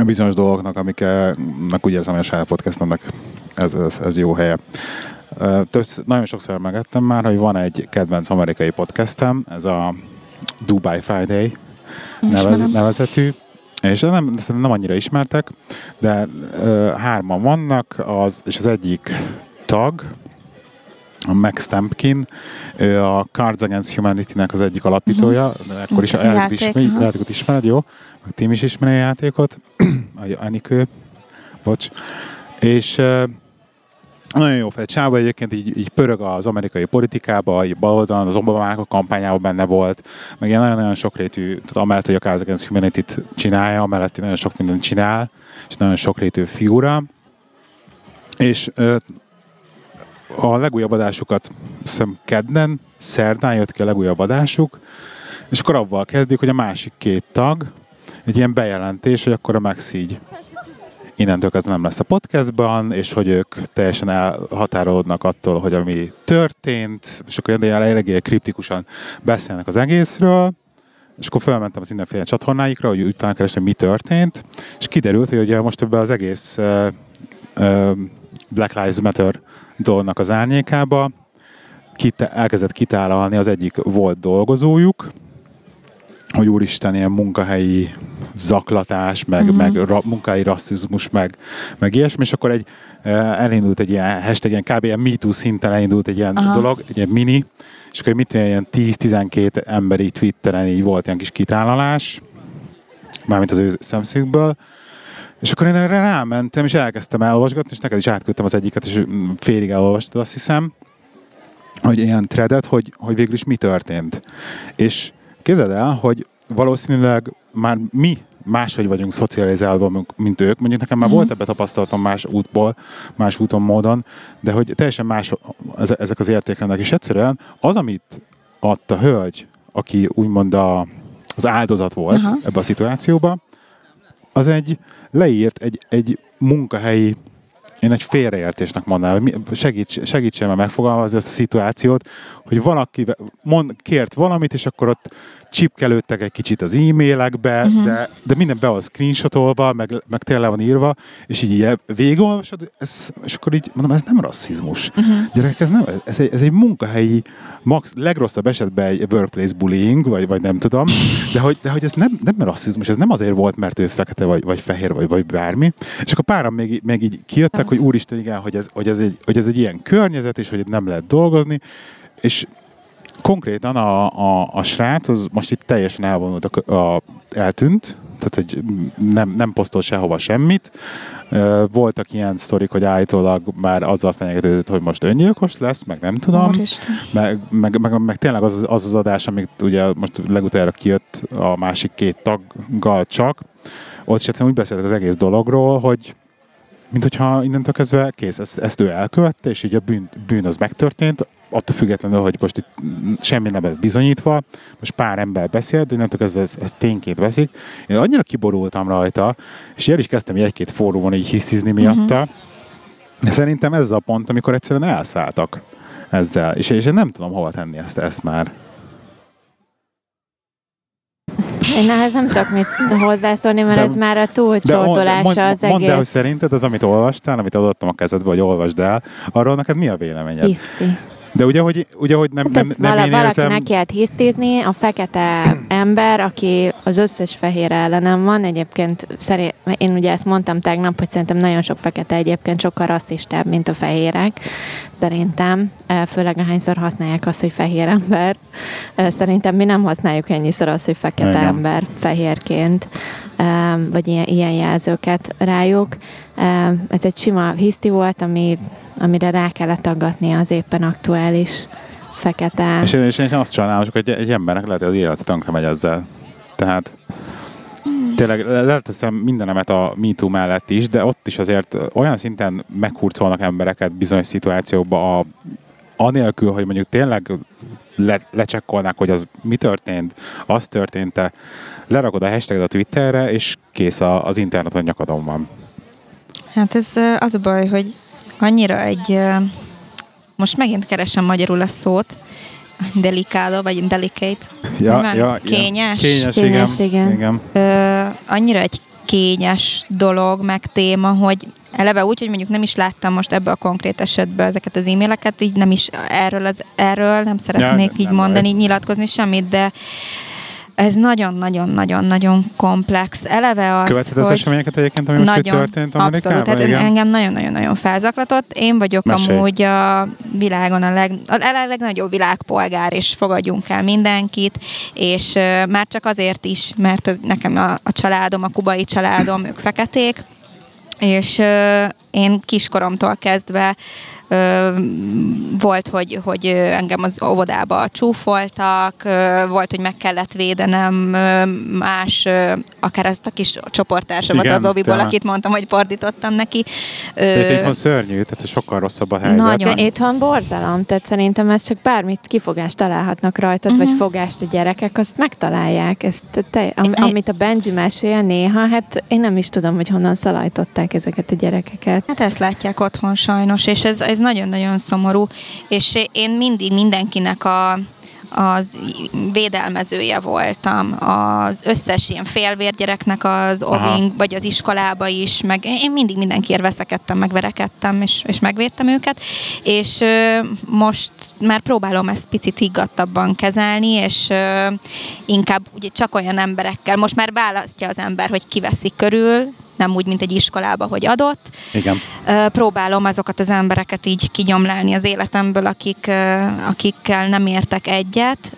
bizonyos dolgoknak, amiknek úgy érzem, hogy a saját podcastomnak ez, ez, ez jó helye. Több, nagyon sokszor megettem már, hogy van egy kedvenc amerikai podcastem, ez a Dubai Friday nevez, nevezetű, és nem, nem annyira ismertek, de uh, hárman vannak, az, és az egyik tag, Max Stampkin, ő a Cards Against Humanity-nek az egyik alapítója, uh-huh. akkor is a játék, ismer, uh-huh. játékot ismered, jó? Meg Tim is ismeri a játékot, Anikő, bocs. És nagyon jó fej csába egyébként így, így pörög az amerikai politikába, így baloldalon, az Obama a kampányában benne volt, meg ilyen nagyon-nagyon sokrétű, tehát amellett, hogy a Cards Against Humanity-t csinálja, amellett nagyon sok mindent csinál, és nagyon sokrétű figura. És a legújabb adásukat hiszem kedden, szerdán jött ki a legújabb adásuk, és akkor avval kezdik, hogy a másik két tag, egy ilyen bejelentés, hogy akkor a Max így innentől ez nem lesz a podcastban, és hogy ők teljesen elhatárolódnak attól, hogy ami történt, és akkor eléggé kriptikusan beszélnek az egészről, és akkor felmentem az mindenféle csatornáikra, hogy utána kerestem, mi történt, és kiderült, hogy ugye most ebbe az egész uh, uh, Black Lives Matter dolognak az árnyékába kite- elkezdett kitálalni az egyik volt dolgozójuk, hogy úristen, ilyen munkahelyi zaklatás, meg, uh-huh. meg ra, munkahelyi rasszizmus, meg, meg ilyesmi, és akkor egy, elindult egy ilyen hashtag, ilyen kb. ilyen MeToo szinten elindult egy ilyen Aha. dolog, egy ilyen mini, és akkor mit ilyen 10-12 emberi Twitteren így volt ilyen kis kitálalás, mármint az ő szemszögből, és akkor én erre rámentem, és elkezdtem elolvasgatni, és neked is átküldtem az egyiket, és félig elolvastad, azt hiszem, hogy ilyen threadet, hogy, hogy végül is mi történt. És képzeld el, hogy valószínűleg már mi máshogy vagyunk szocializálva, mint ők. Mondjuk nekem már uh-huh. volt ebbe tapasztalatom más útból, más úton, módon, de hogy teljesen más ezek az értékrendek. És egyszerűen az, amit adta hölgy, aki úgymond a, az áldozat volt uh-huh. ebbe a szituációba, az egy leírt egy, egy munkahelyi én egy félreértésnek mondanám, hogy segíts, segítsen meg megfogalmazni ezt a szituációt, hogy valaki mond, kért valamit, és akkor ott csipkelődtek egy kicsit az e-mailekbe, uh-huh. de, de minden be van screenshotolva, meg, meg tényleg van írva, és így végigolvasod, ez, és akkor így mondom, ez nem rasszizmus. Uh-huh. Gyerekek, ez, nem, ez, egy, ez egy munkahelyi, max, legrosszabb esetben egy workplace bullying, vagy, vagy nem tudom, de hogy, de hogy ez nem, nem rasszizmus, ez nem azért volt, mert ő fekete, vagy, vagy fehér, vagy, vagy bármi. És akkor páran még, még így kijöttek, uh-huh. hogy úristen, igen, hogy ez, hogy, ez egy, hogy ez egy ilyen környezet, és hogy nem lehet dolgozni, és konkrétan a, a, a srác az most itt teljesen elvonult, a, a, eltűnt, tehát hogy nem, nem posztol sehova semmit. Voltak ilyen sztorik, hogy állítólag már azzal fenyegetődött, hogy most öngyilkos lesz, meg nem tudom. Meg, meg, meg, meg, tényleg az, az az adás, amit ugye most legutoljára kijött a másik két taggal csak, ott is úgy beszéltek az egész dologról, hogy mint hogyha innentől kezdve kész, ezt, ezt ő elkövette, és így a bűn, bűn az megtörtént, attól függetlenül, hogy most itt semmi nem lett bizonyítva, most pár ember beszél, de innentől kezdve ez, ez tényként veszik. Én annyira kiborultam rajta, és el is kezdtem egy-két fórumon így hisztizni miatta, uh-huh. de szerintem ez a pont, amikor egyszerűen elszálltak ezzel, és, és én nem tudom hova tenni ezt, ezt már. Én ehhez nem tudok mit hozzászólni, mert de, ez már a túlcsortolása az egész. Mondd el, hogy szerinted az, amit olvastál, amit adottam a kezedbe, hogy olvasd el, arról neked mi a véleményed? Tiszti. De ugye, hogy, ugye, hogy nem, hát nem, nem vala, én valaki érzem... neki hisztizni, a fekete ember, aki az összes fehér ellenem van, egyébként szerint, én ugye ezt mondtam tegnap, hogy szerintem nagyon sok fekete egyébként sokkal rasszistább, mint a fehérek, szerintem, főleg ahányszor használják azt, hogy fehér ember. Szerintem mi nem használjuk ennyiszer azt, hogy fekete Igen. ember fehérként, vagy ilyen, ilyen jelzőket rájuk. Ez egy sima hiszti volt, ami amire rá kellett aggatni az éppen aktuális fekete. És én, és én azt csinálom, hogy egy, egy embernek lehet, hogy az élete tönkre megy ezzel. Tehát tényleg leteszem mindenemet a MeToo mellett is, de ott is azért olyan szinten meghurcolnak embereket bizonyos szituációkba a, anélkül, hogy mondjuk tényleg le, lecsekkolnák, hogy az mi történt, az történt-e, lerakod a hashtaget a Twitterre, és kész a, az internet nyakadon van. Hát ez az a baj, hogy annyira egy, most megint keresem magyarul a szót, delikáló, vagy delicate. Ja, ja, kényes. Ja. Kényes, kényes, igen. igen. Ö, annyira egy kényes dolog, meg téma, hogy eleve úgy, hogy mondjuk nem is láttam most ebbe a konkrét esetben ezeket az e-maileket, így nem is erről, az, erről nem szeretnék ja, így nem mondani, baj. nyilatkozni semmit, de ez nagyon-nagyon-nagyon-nagyon komplex. Eleve az, Követed az eseményeket egyébként, ami most nagyon, itt történt Amerikában? Abszolút, tehát engem nagyon-nagyon-nagyon felzaklatott. Én vagyok Mesélj. amúgy a világon a, leg, a legnagyobb világpolgár, és fogadjunk el mindenkit, és uh, már csak azért is, mert nekem a, a családom, a kubai családom, ők feketék, és én kiskoromtól kezdve volt, hogy, hogy engem az óvodába csúfoltak, volt, hogy meg kellett védenem más, akár ezt a kis csoporttársamat a Dobiból, te... akit mondtam, hogy fordítottam neki. De itthon szörnyű, tehát sokkal rosszabb a helyzet. Nagyon. Itthon borzalom, tehát szerintem ez csak bármit kifogást találhatnak rajtad, uh-huh. vagy mhm. fogást a gyerekek, azt megtalálják. Ezt te, am, amit a Benji mesél néha, hát én nem is tudom, hogy honnan szalajtották ezeket a gyerekeket. Hát ezt látják otthon sajnos, és ez, ez ez nagyon-nagyon szomorú, és én mindig mindenkinek a, az védelmezője voltam, az összes ilyen félvérgyereknek az oving, vagy az iskolába is, meg én mindig mindenkiért veszekedtem, megverekedtem, és, és megvédtem őket, és ö, most már próbálom ezt picit higgadtabban kezelni, és ö, inkább ugye csak olyan emberekkel, most már választja az ember, hogy kiveszik körül, nem úgy, mint egy iskolába, hogy adott. Igen. Próbálom azokat az embereket így kigyomlálni az életemből, akik, akikkel nem értek egyet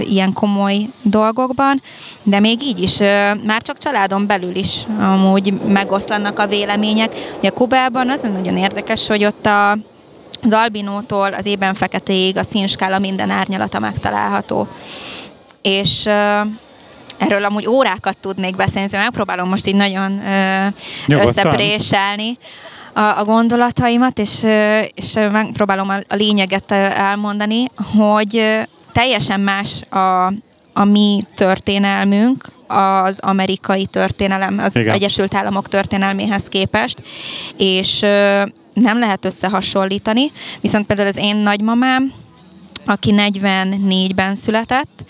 ilyen komoly dolgokban, de még így is, már csak családon belül is amúgy megoszlanak a vélemények. Ugye Kubában az nagyon érdekes, hogy ott a, az albinótól az ében feketéig a színskála minden árnyalata megtalálható. És erről amúgy órákat tudnék beszélni, szóval megpróbálom most így nagyon ö, összepréselni a, a gondolataimat, és, és megpróbálom a, a lényeget elmondani, hogy teljesen más a, a mi történelmünk, az amerikai történelem, az Igen. Egyesült Államok történelméhez képest, és nem lehet összehasonlítani, viszont például az én nagymamám, aki 44-ben született,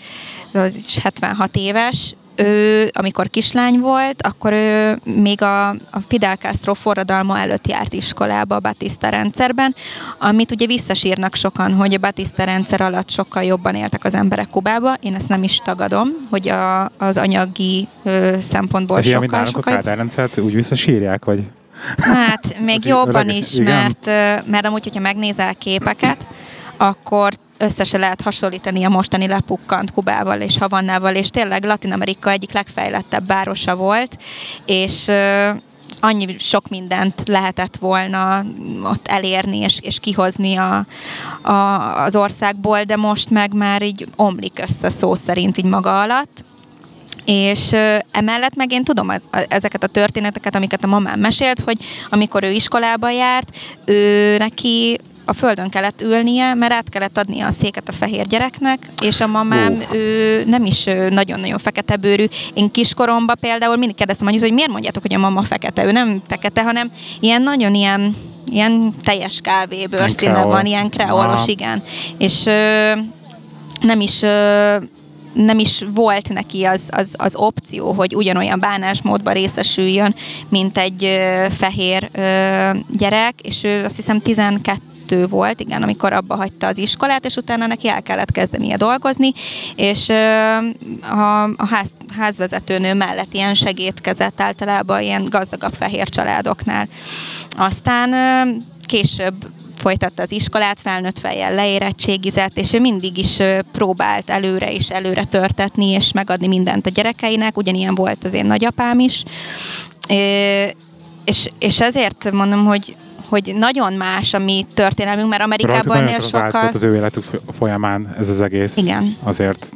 az is 76 éves, ő, amikor kislány volt, akkor ő még a, a Fidel Castro forradalma előtt járt iskolába a Batista rendszerben, amit ugye visszasírnak sokan, hogy a Batista rendszer alatt sokkal jobban éltek az emberek Kubába. Én ezt nem is tagadom, hogy a, az anyagi ö, szempontból Ez sokkal, ilyen, mint sokkal... a Kádár rendszert úgy visszasírják, vagy? Hát, még jobban is, mert, mert amúgy, hogyha megnézel képeket, akkor össze lehet hasonlítani a mostani lepukkant Kubával és Havannával, és tényleg Latin Amerika egyik legfejlettebb városa volt, és annyi sok mindent lehetett volna ott elérni és, és kihozni a, a, az országból, de most meg már így omlik össze szó szerint így maga alatt. És emellett meg én tudom ezeket a történeteket, amiket a mamám mesélt, hogy amikor ő iskolába járt, ő neki a földön kellett ülnie, mert át kellett adnia a széket a fehér gyereknek, és a mamám, oh. ő nem is nagyon-nagyon fekete bőrű. Én kiskoromban például mindig kérdeztem anyut, hogy miért mondjátok, hogy a mama fekete. Ő nem fekete, hanem ilyen nagyon ilyen ilyen teljes kávé bőrszíne van, ilyen kreolos, igen. És ö, nem is ö, nem is volt neki az, az, az opció, hogy ugyanolyan bánásmódban részesüljön, mint egy ö, fehér ö, gyerek, és ő azt hiszem 12 kettő volt, igen, amikor abba hagyta az iskolát, és utána neki el kellett kezdenie dolgozni, és a, a ház, házvezetőnő mellett ilyen segítkezett általában ilyen gazdagabb fehér családoknál. Aztán később folytatta az iskolát, felnőtt fejjel leérettségizett, és ő mindig is próbált előre és előre törtetni, és megadni mindent a gyerekeinek, ugyanilyen volt az én nagyapám is. És, és ezért mondom, hogy hogy nagyon más a mi történelmünk, mert Amerikában ennél sokkal... az ő életük folyamán ez az egész. Igen. Azért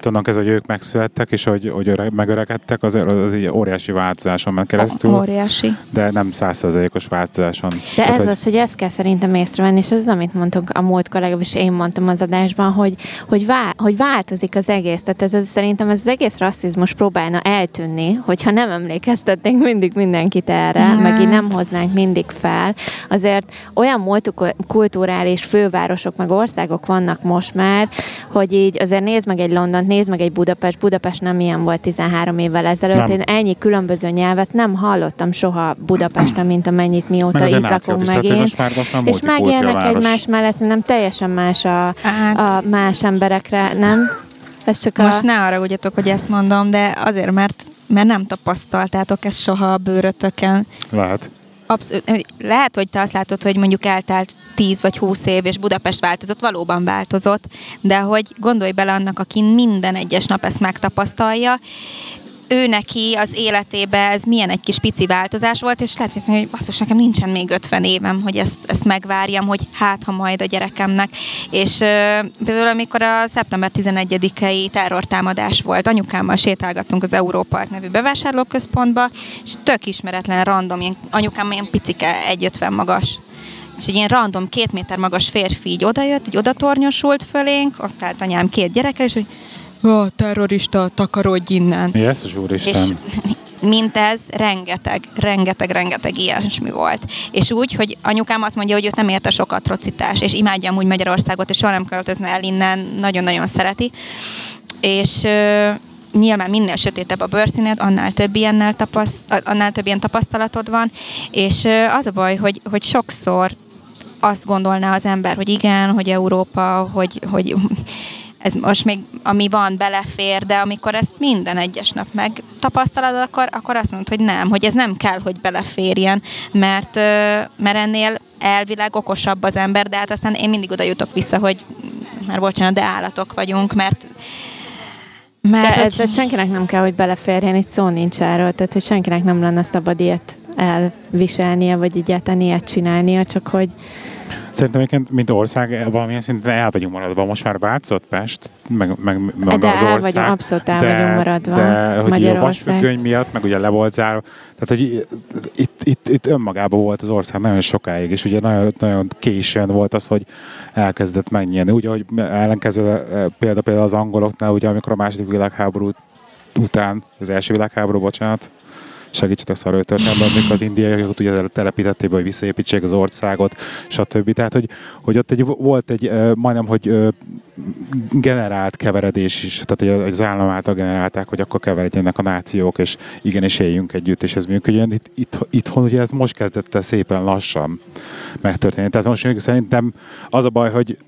tudnak ez, hogy ők megszülettek, és hogy, hogy öreg, megöregedtek, az, az egy óriási változáson ment keresztül. Óriási. De nem százszerzalékos változáson. De Tehát, ez hogy... az, hogy ezt kell szerintem észrevenni, és ez az, amit mondtunk a múlt legalábbis én mondtam az adásban, hogy, hogy, vá, hogy változik az egész. Tehát ez, ez, szerintem ez az egész rasszizmus próbálna eltűnni, hogyha nem emlékeztetnénk mindig mindenkit erre, hát. meg így nem hoznánk mindig fel. Azért olyan multikulturális fővárosok meg országok vannak most már, hogy így azért nézd meg egy London nézd meg egy Budapest, Budapest nem ilyen volt 13 évvel ezelőtt. Nem. Én ennyi különböző nyelvet nem hallottam soha Budapesten, mint amennyit mióta itt lakunk meg én. Most már, most és megélnek egymás mellett, nem teljesen más a, hát. a más emberekre, nem? Ez csak most a... ne arra ugyatok, hogy ezt mondom, de azért, mert mert nem tapasztaltátok ezt soha a bőrötöken. Lehet. Abszolút. Lehet, hogy te azt látod, hogy mondjuk eltelt 10 vagy 20 év, és Budapest változott, valóban változott, de hogy gondolj bele annak, aki minden egyes nap ezt megtapasztalja, ő neki az életébe ez milyen egy kis pici változás volt, és lehet, hogy mondja, hogy basszus, nekem nincsen még 50 évem, hogy ezt, ezt megvárjam, hogy hát, ha majd a gyerekemnek. És uh, például, amikor a szeptember 11-i terrortámadás volt, anyukámmal sétálgattunk az Európark nevű bevásárlóközpontba, és tök ismeretlen, random, ilyen, anyukám ilyen picike, 1,50 magas és egy ilyen random, két méter magas férfi így odajött, így odatornyosult fölénk, ott állt anyám két gyereke, és hogy a terrorista, takarodj innen. Ez, Úristen? És mint ez, rengeteg, rengeteg, rengeteg ilyesmi volt. És úgy, hogy anyukám azt mondja, hogy őt nem érte sok atrocitás, és imádja amúgy Magyarországot, és soha nem költözne el innen, nagyon-nagyon szereti. És nyilván minél sötétebb a bőrszíned, annál több, ilyennel tapaszt, annál több ilyen tapasztalatod van, és az a baj, hogy, hogy sokszor azt gondolná az ember, hogy igen, hogy Európa, hogy, hogy ez most még, ami van, belefér, de amikor ezt minden egyes nap megtapasztalod, akkor, akkor azt mondod, hogy nem, hogy ez nem kell, hogy beleférjen, mert, mert ennél elvileg okosabb az ember, de hát aztán én mindig oda jutok vissza, hogy már bocsánat, de állatok vagyunk, mert mert de ez, ez senkinek nem kell, hogy beleférjen, itt szó nincs erről, tehát hogy senkinek nem lenne szabad ilyet elviselnie, vagy egyáltalán ilyet csinálnia, csak hogy Szerintem egyébként, mint ország, valamilyen szinten el vagyunk maradva. Most már változott Pest, meg, meg, meg de az ország. Vagyunk, abszolút el de, vagyunk maradva De hogy a vasfüggöny miatt, meg ugye le volt zárva. Tehát, hogy itt, itt, itt önmagában volt az ország nagyon sokáig, és ugye nagyon, nagyon későn volt az, hogy elkezdett megnyílni. Ugye, hogy ellenkező eh, példa például az angoloknál, ugye amikor a második világháború után, az első világháború, bocsánat, segítsetek szarő történetben, amikor az indiaiakat ugye telepítették, hogy visszaépítsék az országot, stb. Tehát, hogy, hogy ott egy, volt egy majdnem, hogy generált keveredés is, tehát hogy az állam által generálták, hogy akkor keveredjenek a nációk, és igenis éljünk együtt, és ez működjön. Itt, itt, itthon ugye ez most kezdett szépen lassan megtörténni. Tehát most még szerintem az a baj, hogy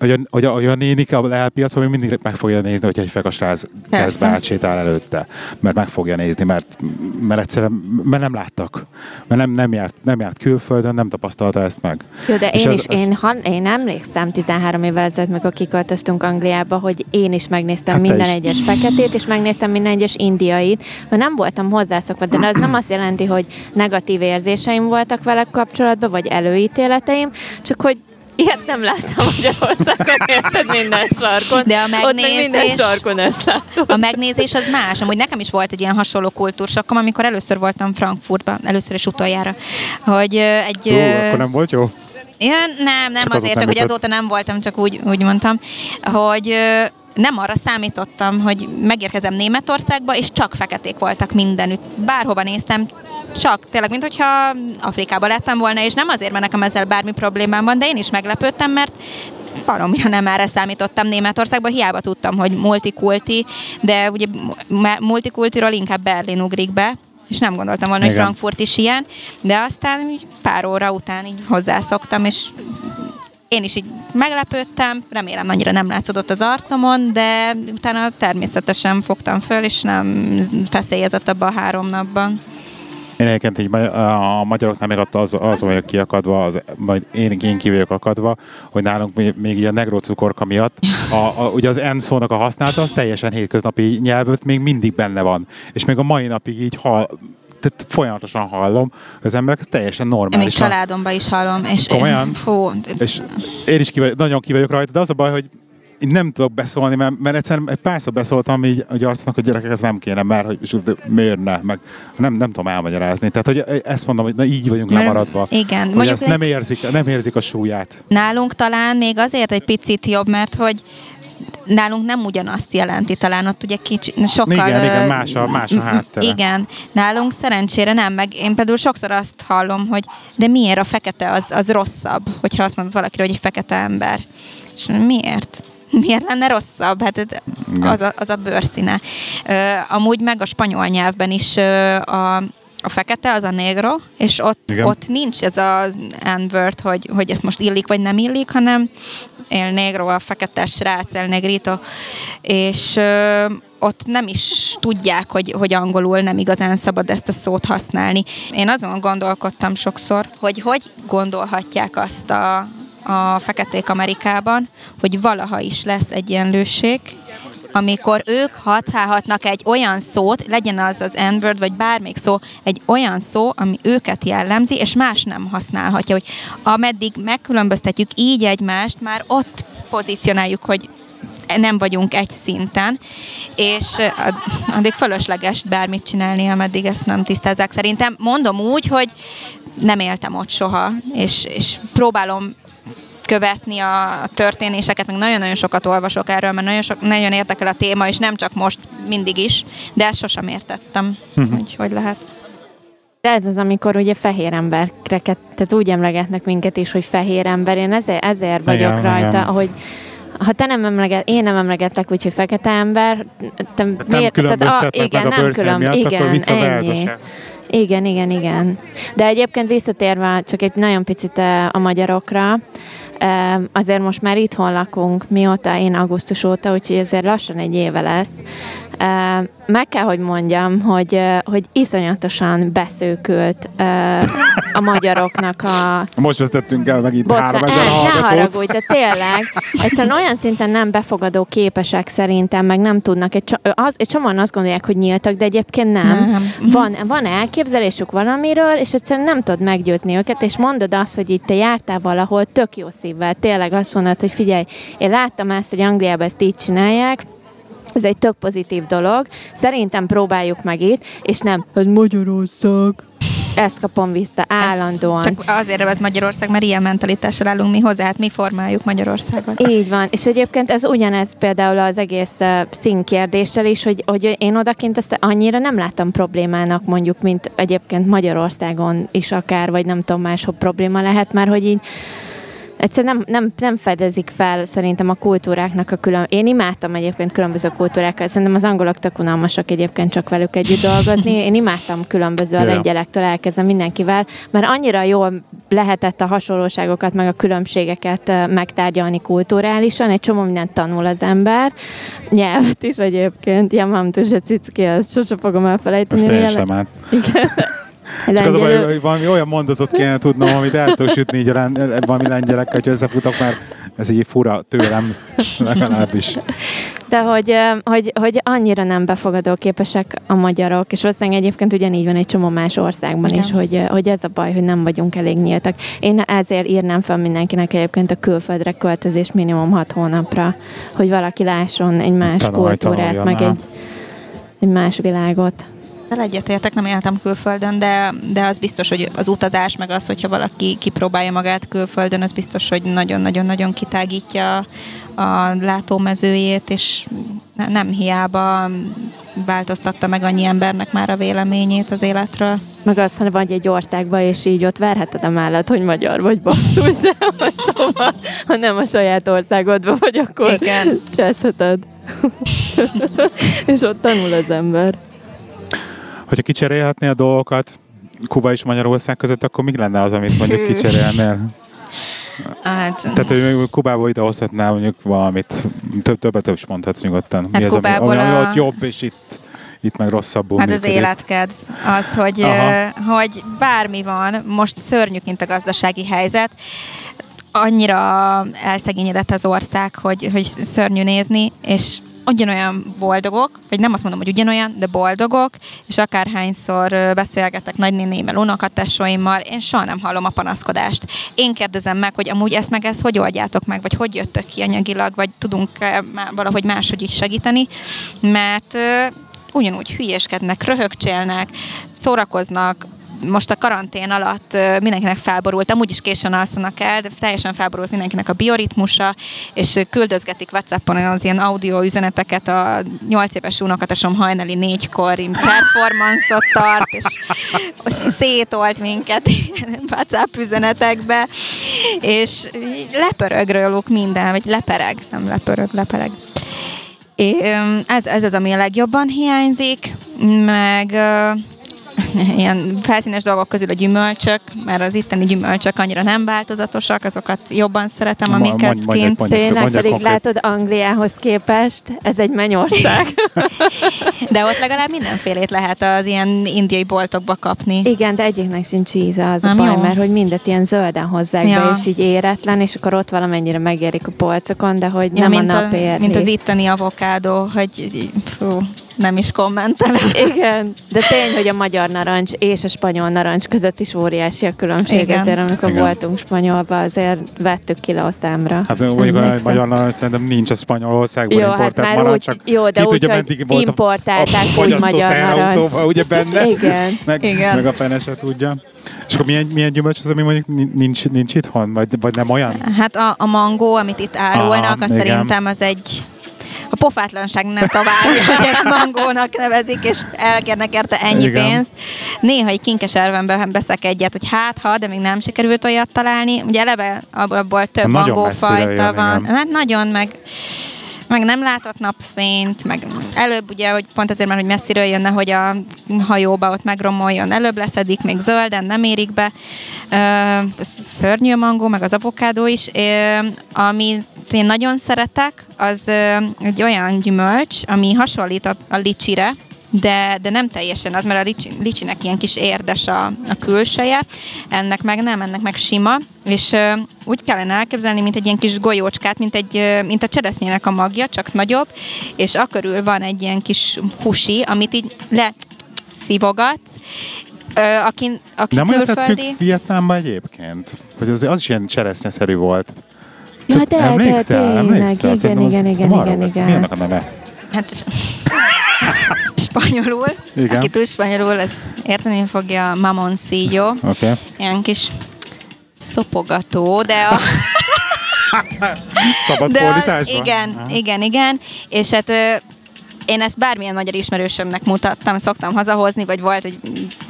hogy a, hogy a, hogy a nénik a lelpiacon még mindig meg fogja nézni, hogy egy fekasráz kezd átsétál előtte. Mert meg fogja nézni, mert, mert egyszerűen mert nem láttak. Mert nem, nem, járt, nem járt külföldön, nem tapasztalta ezt meg. Jó, de És én az, is, én, han, én emlékszem 13 évvel ezelőtt, mikor kiköltöztünk Angliába, hogy én is megnéztem hát minden egyes feketét, és megnéztem minden egyes indiait, mert nem voltam hozzászokva, de az nem azt jelenti, hogy negatív érzéseim voltak vele kapcsolatban, vagy előítéleteim, csak hogy Ilyet nem láttam Magyarországon, érted minden sarkon. De a megnézés... Ott minden sarkon ezt látom. A megnézés az más. Amúgy nekem is volt egy ilyen hasonló kultúrsokkom, amikor először voltam Frankfurtban, először is utoljára. Hogy egy... Ó, akkor nem volt jó? Ja, nem, nem csak azért, csak hogy azóta nem voltam, csak úgy, úgy mondtam, hogy nem arra számítottam, hogy megérkezem Németországba, és csak feketék voltak mindenütt. Bárhova néztem, csak tényleg, mint hogyha Afrikába lettem volna, és nem azért, mert nekem ezzel bármi problémám van, de én is meglepődtem, mert baromira nem erre számítottam Németországban, hiába tudtam, hogy multikulti, de ugye multikultiról inkább Berlin ugrik be, és nem gondoltam volna, Igen. hogy Frankfurt is ilyen, de aztán pár óra után így hozzászoktam, és én is így meglepődtem, remélem annyira nem látszódott az arcomon, de utána természetesen fogtam föl, és nem feszélyezett abban a három napban. Én egyébként így a magyaroknál még ott az, az vagyok kiakadva, az, majd én, én ki vagyok akadva, hogy nálunk még, még így a negró cukorka miatt, a, a, ugye az N szónak a használata az teljesen hétköznapi nyelvöt még mindig benne van. És még a mai napig így hal, tehát folyamatosan hallom, az emberek ez teljesen normális. Még családomban is hallom. És Komolyan? Én, fú. És én is ki vagyok, nagyon ki vagyok rajta, de az a baj, hogy én nem tudok beszólni, mert, mert egyszerűen egy párszor beszóltam így a gyarcnak, hogy gyerekek, ez nem kéne, mert hogy és miért ne, meg nem, nem tudom elmagyarázni. Tehát, hogy ezt mondom, hogy na, így vagyunk mert, lemaradva. Igen. Hogy ezt nem érzik, nem érzik a súlyát. Nálunk talán még azért egy picit jobb, mert hogy nálunk nem ugyanazt jelenti, talán ott ugye kicsi, sokkal... Igen, igen, más a, más a háttere. Igen, nálunk szerencsére nem, meg én például sokszor azt hallom, hogy de miért a fekete az, az rosszabb, hogyha azt mondod valakire, hogy egy fekete ember. És miért? miért lenne rosszabb? Hát az a, az a bőrszíne. amúgy meg a spanyol nyelvben is a, a fekete, az a negro, és ott, ott nincs ez az n hogy, hogy ez most illik vagy nem illik, hanem el negro, a fekete srác, el negrito, és ott nem is tudják, hogy, hogy angolul nem igazán szabad ezt a szót használni. Én azon gondolkodtam sokszor, hogy hogy gondolhatják azt a, a feketék Amerikában, hogy valaha is lesz egyenlőség, amikor ők használhatnak egy olyan szót, legyen az az n vagy bármelyik szó, egy olyan szó, ami őket jellemzi, és más nem használhatja, hogy ameddig megkülönböztetjük így egymást, már ott pozícionáljuk, hogy nem vagyunk egy szinten, és addig fölösleges bármit csinálni, ameddig ezt nem tisztázzák. Szerintem mondom úgy, hogy nem éltem ott soha, és, és próbálom követni a történéseket, meg nagyon-nagyon sokat olvasok erről, mert nagyon, sok, nagyon érdekel a téma, és nem csak most, mindig is, de ezt sosem értettem, uh-huh. hogy hogy lehet. De ez az, amikor ugye fehér embereket, tehát úgy emlegetnek minket is, hogy fehér ember. Én ezért, ezért vagyok igen, rajta, igen. hogy ha te nem emleget, én nem emlegetlek úgy, hogy fekete ember, te nem miért? Tehát, a, igen, meg a nem külön, miatt, igen, ennyi. Igen, igen, igen. De egyébként visszatérve csak egy nagyon picit eh, a magyarokra, azért most már itthon lakunk, mióta én augusztus óta, úgyhogy azért lassan egy éve lesz. Meg kell, hogy mondjam, hogy, hogy iszonyatosan beszőkült a magyaroknak a... Most vesztettünk el megint Bocsán, 3000 hallgatót. Ne haragudj, de tényleg, egyszerűen olyan szinten nem befogadó képesek szerintem, meg nem tudnak. Egy, az, egy csomóan azt gondolják, hogy nyíltak, de egyébként nem. nem. Van, van elképzelésük valamiről, és egyszerűen nem tudod meggyőzni őket, és mondod azt, hogy itt te jártál valahol tök jó szívvel. Tényleg azt mondod, hogy figyelj, én láttam ezt, hogy Angliában ezt így csinálják, ez egy tök pozitív dolog. Szerintem próbáljuk meg itt, és nem, hogy Magyarország. Ezt kapom vissza állandóan. Csak azért ez Magyarország, mert ilyen mentalitással állunk mi hozzá, hát mi formáljuk Magyarországot. Így van, és egyébként ez ugyanez például az egész uh, színkérdéssel is, hogy, hogy én odakint ezt annyira nem láttam problémának mondjuk, mint egyébként Magyarországon is akár, vagy nem tudom, máshol probléma lehet, mert hogy így egyszerűen nem, nem, nem fedezik fel szerintem a kultúráknak a külön... Én imádtam egyébként különböző kultúrákkal, szerintem az angolok tök unalmasak egyébként csak velük együtt dolgozni. Én imádtam különböző a lengyelektől elkezdem mindenkivel, mert annyira jól lehetett a hasonlóságokat, meg a különbségeket megtárgyalni kulturálisan, egy csomó mindent tanul az ember, nyelvet is egyébként, ja, mam, tu cicki, ezt sose fogom elfelejteni. Azt én Igen. Csak az a baj, hogy valami olyan mondatot kéne tudnom, amit el tudok sütni így len, valami lengyelekkel, hogy összefutok, mert ez így fura tőlem legalábbis. De hogy, hogy, hogy annyira nem befogadó képesek a magyarok, és valószínűleg egyébként ugyanígy van egy csomó más országban Igen. is, hogy, hogy ez a baj, hogy nem vagyunk elég nyíltak. Én ezért írnám fel mindenkinek egyébként a külföldre költözés minimum hat hónapra, hogy valaki lásson egy más Tanulj, kultúrát, meg egy, egy más világot. Ezzel egyetértek, nem éltem külföldön, de, de az biztos, hogy az utazás, meg az, hogyha valaki kipróbálja magát külföldön, az biztos, hogy nagyon-nagyon-nagyon kitágítja a látómezőjét, és nem hiába változtatta meg annyi embernek már a véleményét az életről. Meg azt, hogy vagy egy országba, és így ott verheted a mellett, hogy magyar vagy basszus, szóval, ha nem a saját országodba vagy, akkor Igen. cseszheted. és ott tanul az ember hogyha kicserélhetné a dolgokat Kuba és Magyarország között, akkor mi lenne az, amit mondjuk kicserélnél? Hát, Tehát, hogy Kubából ide hozhatnál mondjuk valamit, több, többet is mondhatsz nyugodtan. Hát mi az, ami, ami, ami ott jobb, és itt itt meg rosszabbul Hát működik. az életkedv. Az, hogy, uh, hogy bármi van, most szörnyűként a gazdasági helyzet, annyira elszegényedett az ország, hogy, hogy szörnyű nézni, és ugyanolyan boldogok, vagy nem azt mondom, hogy ugyanolyan, de boldogok, és akárhányszor beszélgetek nagynénémmel, unokatesóimmal, én soha nem hallom a panaszkodást. Én kérdezem meg, hogy amúgy ezt meg ezt hogy oldjátok meg, vagy hogy jöttök ki anyagilag, vagy tudunk valahogy máshogy is segíteni, mert ugyanúgy hülyéskednek, röhögcsélnek, szórakoznak, most a karantén alatt mindenkinek felborult, amúgy is későn alszanak el, de teljesen felborult mindenkinek a bioritmusa, és küldözgetik Whatsappon az ilyen audio üzeneteket a 8 éves unokatesom hajnali négykor performance-ot tart, és, szétolt minket Whatsapp üzenetekbe, és lepörög róluk minden, vagy lepereg, nem lepörög, lepereg. Ez, ez az, ami a legjobban hiányzik, meg ilyen felszínes dolgok közül a gyümölcsök, mert az itteni gyümölcsök annyira nem változatosak, azokat jobban szeretem, amiket mondj, kint. Tényleg pedig konkrét. látod Angliához képest, ez egy mennyország. de ott legalább mindenfélét lehet az ilyen indiai boltokba kapni. Igen, de egyiknek sincs íze az nem a baj, jó. mert hogy mindet ilyen zölden hozzák ja. be, és így éretlen, és akkor ott valamennyire megérik a polcokon, de hogy ja, nem a napért. Mint az itteni avokádó, hogy fú, nem is kommentelem. Igen, de tény, hogy a magyar narancs és a spanyol narancs között is óriási a különbség, Igen. ezért amikor Igen. voltunk spanyolba, azért vettük ki a számra. Hát mondjuk a magyar narancs szerintem nincs a Spanyolországban Jó, hát importált már marad, úgy, csak jó, de itt úgy, ugye hogy volt a- importálták a úgy magyar narancs. ugye benne, Igen. meg, Igen. meg a fene se tudja. És akkor milyen, milyen gyümölcs az, ami mondjuk nincs, nincs itthon? Vagy, vagy nem olyan? Hát a, a mangó, amit itt árulnak, Aha, az igen. szerintem az egy a pofátlanság nem tovább, hogy ezt mangónak nevezik, és elkérnek érte ennyi Igen. pénzt. Néha egy kinkeservenben veszek egyet, hogy hát ha, de még nem sikerült olyat találni. Ugye eleve abból, abból több Nagyon mangófajta van. Hát nagyon, meg meg nem látott napfényt, meg előbb ugye, hogy pont azért, mert hogy messziről jönne, hogy a hajóba ott megromoljon, előbb leszedik, még zölden, nem érik be. Szörnyű a mangó, meg az avokádó is. Amit én nagyon szeretek, az egy olyan gyümölcs, ami hasonlít a licsire, de, de nem teljesen az, mert a licsi, licsinek ilyen kis érdes a, a külseje, ennek meg nem, ennek meg sima, és ö, úgy kellene elképzelni, mint egy ilyen kis golyócskát, mint, egy, ö, mint a cseresznyének a magja, csak nagyobb, és a körül van egy ilyen kis husi, amit így le szívogat, ö, aki, aki Nem külföldi. tettük Vietnámba egyébként? Hogy az, az is ilyen cseresznyeszerű volt. Ja, de, de, Emlékszel? tényleg, Emlékszel? igen, igen, igen, igen, igen. annak a neve? Hát spanyolul, Igen. aki tud spanyolul, ez érteni fogja mamoncillo, Oké. Okay. ilyen kis szopogató, de a... Szabad De fordításban? igen, igen, igen, és hát én ezt bármilyen magyar ismerősömnek mutattam, szoktam hazahozni, vagy volt egy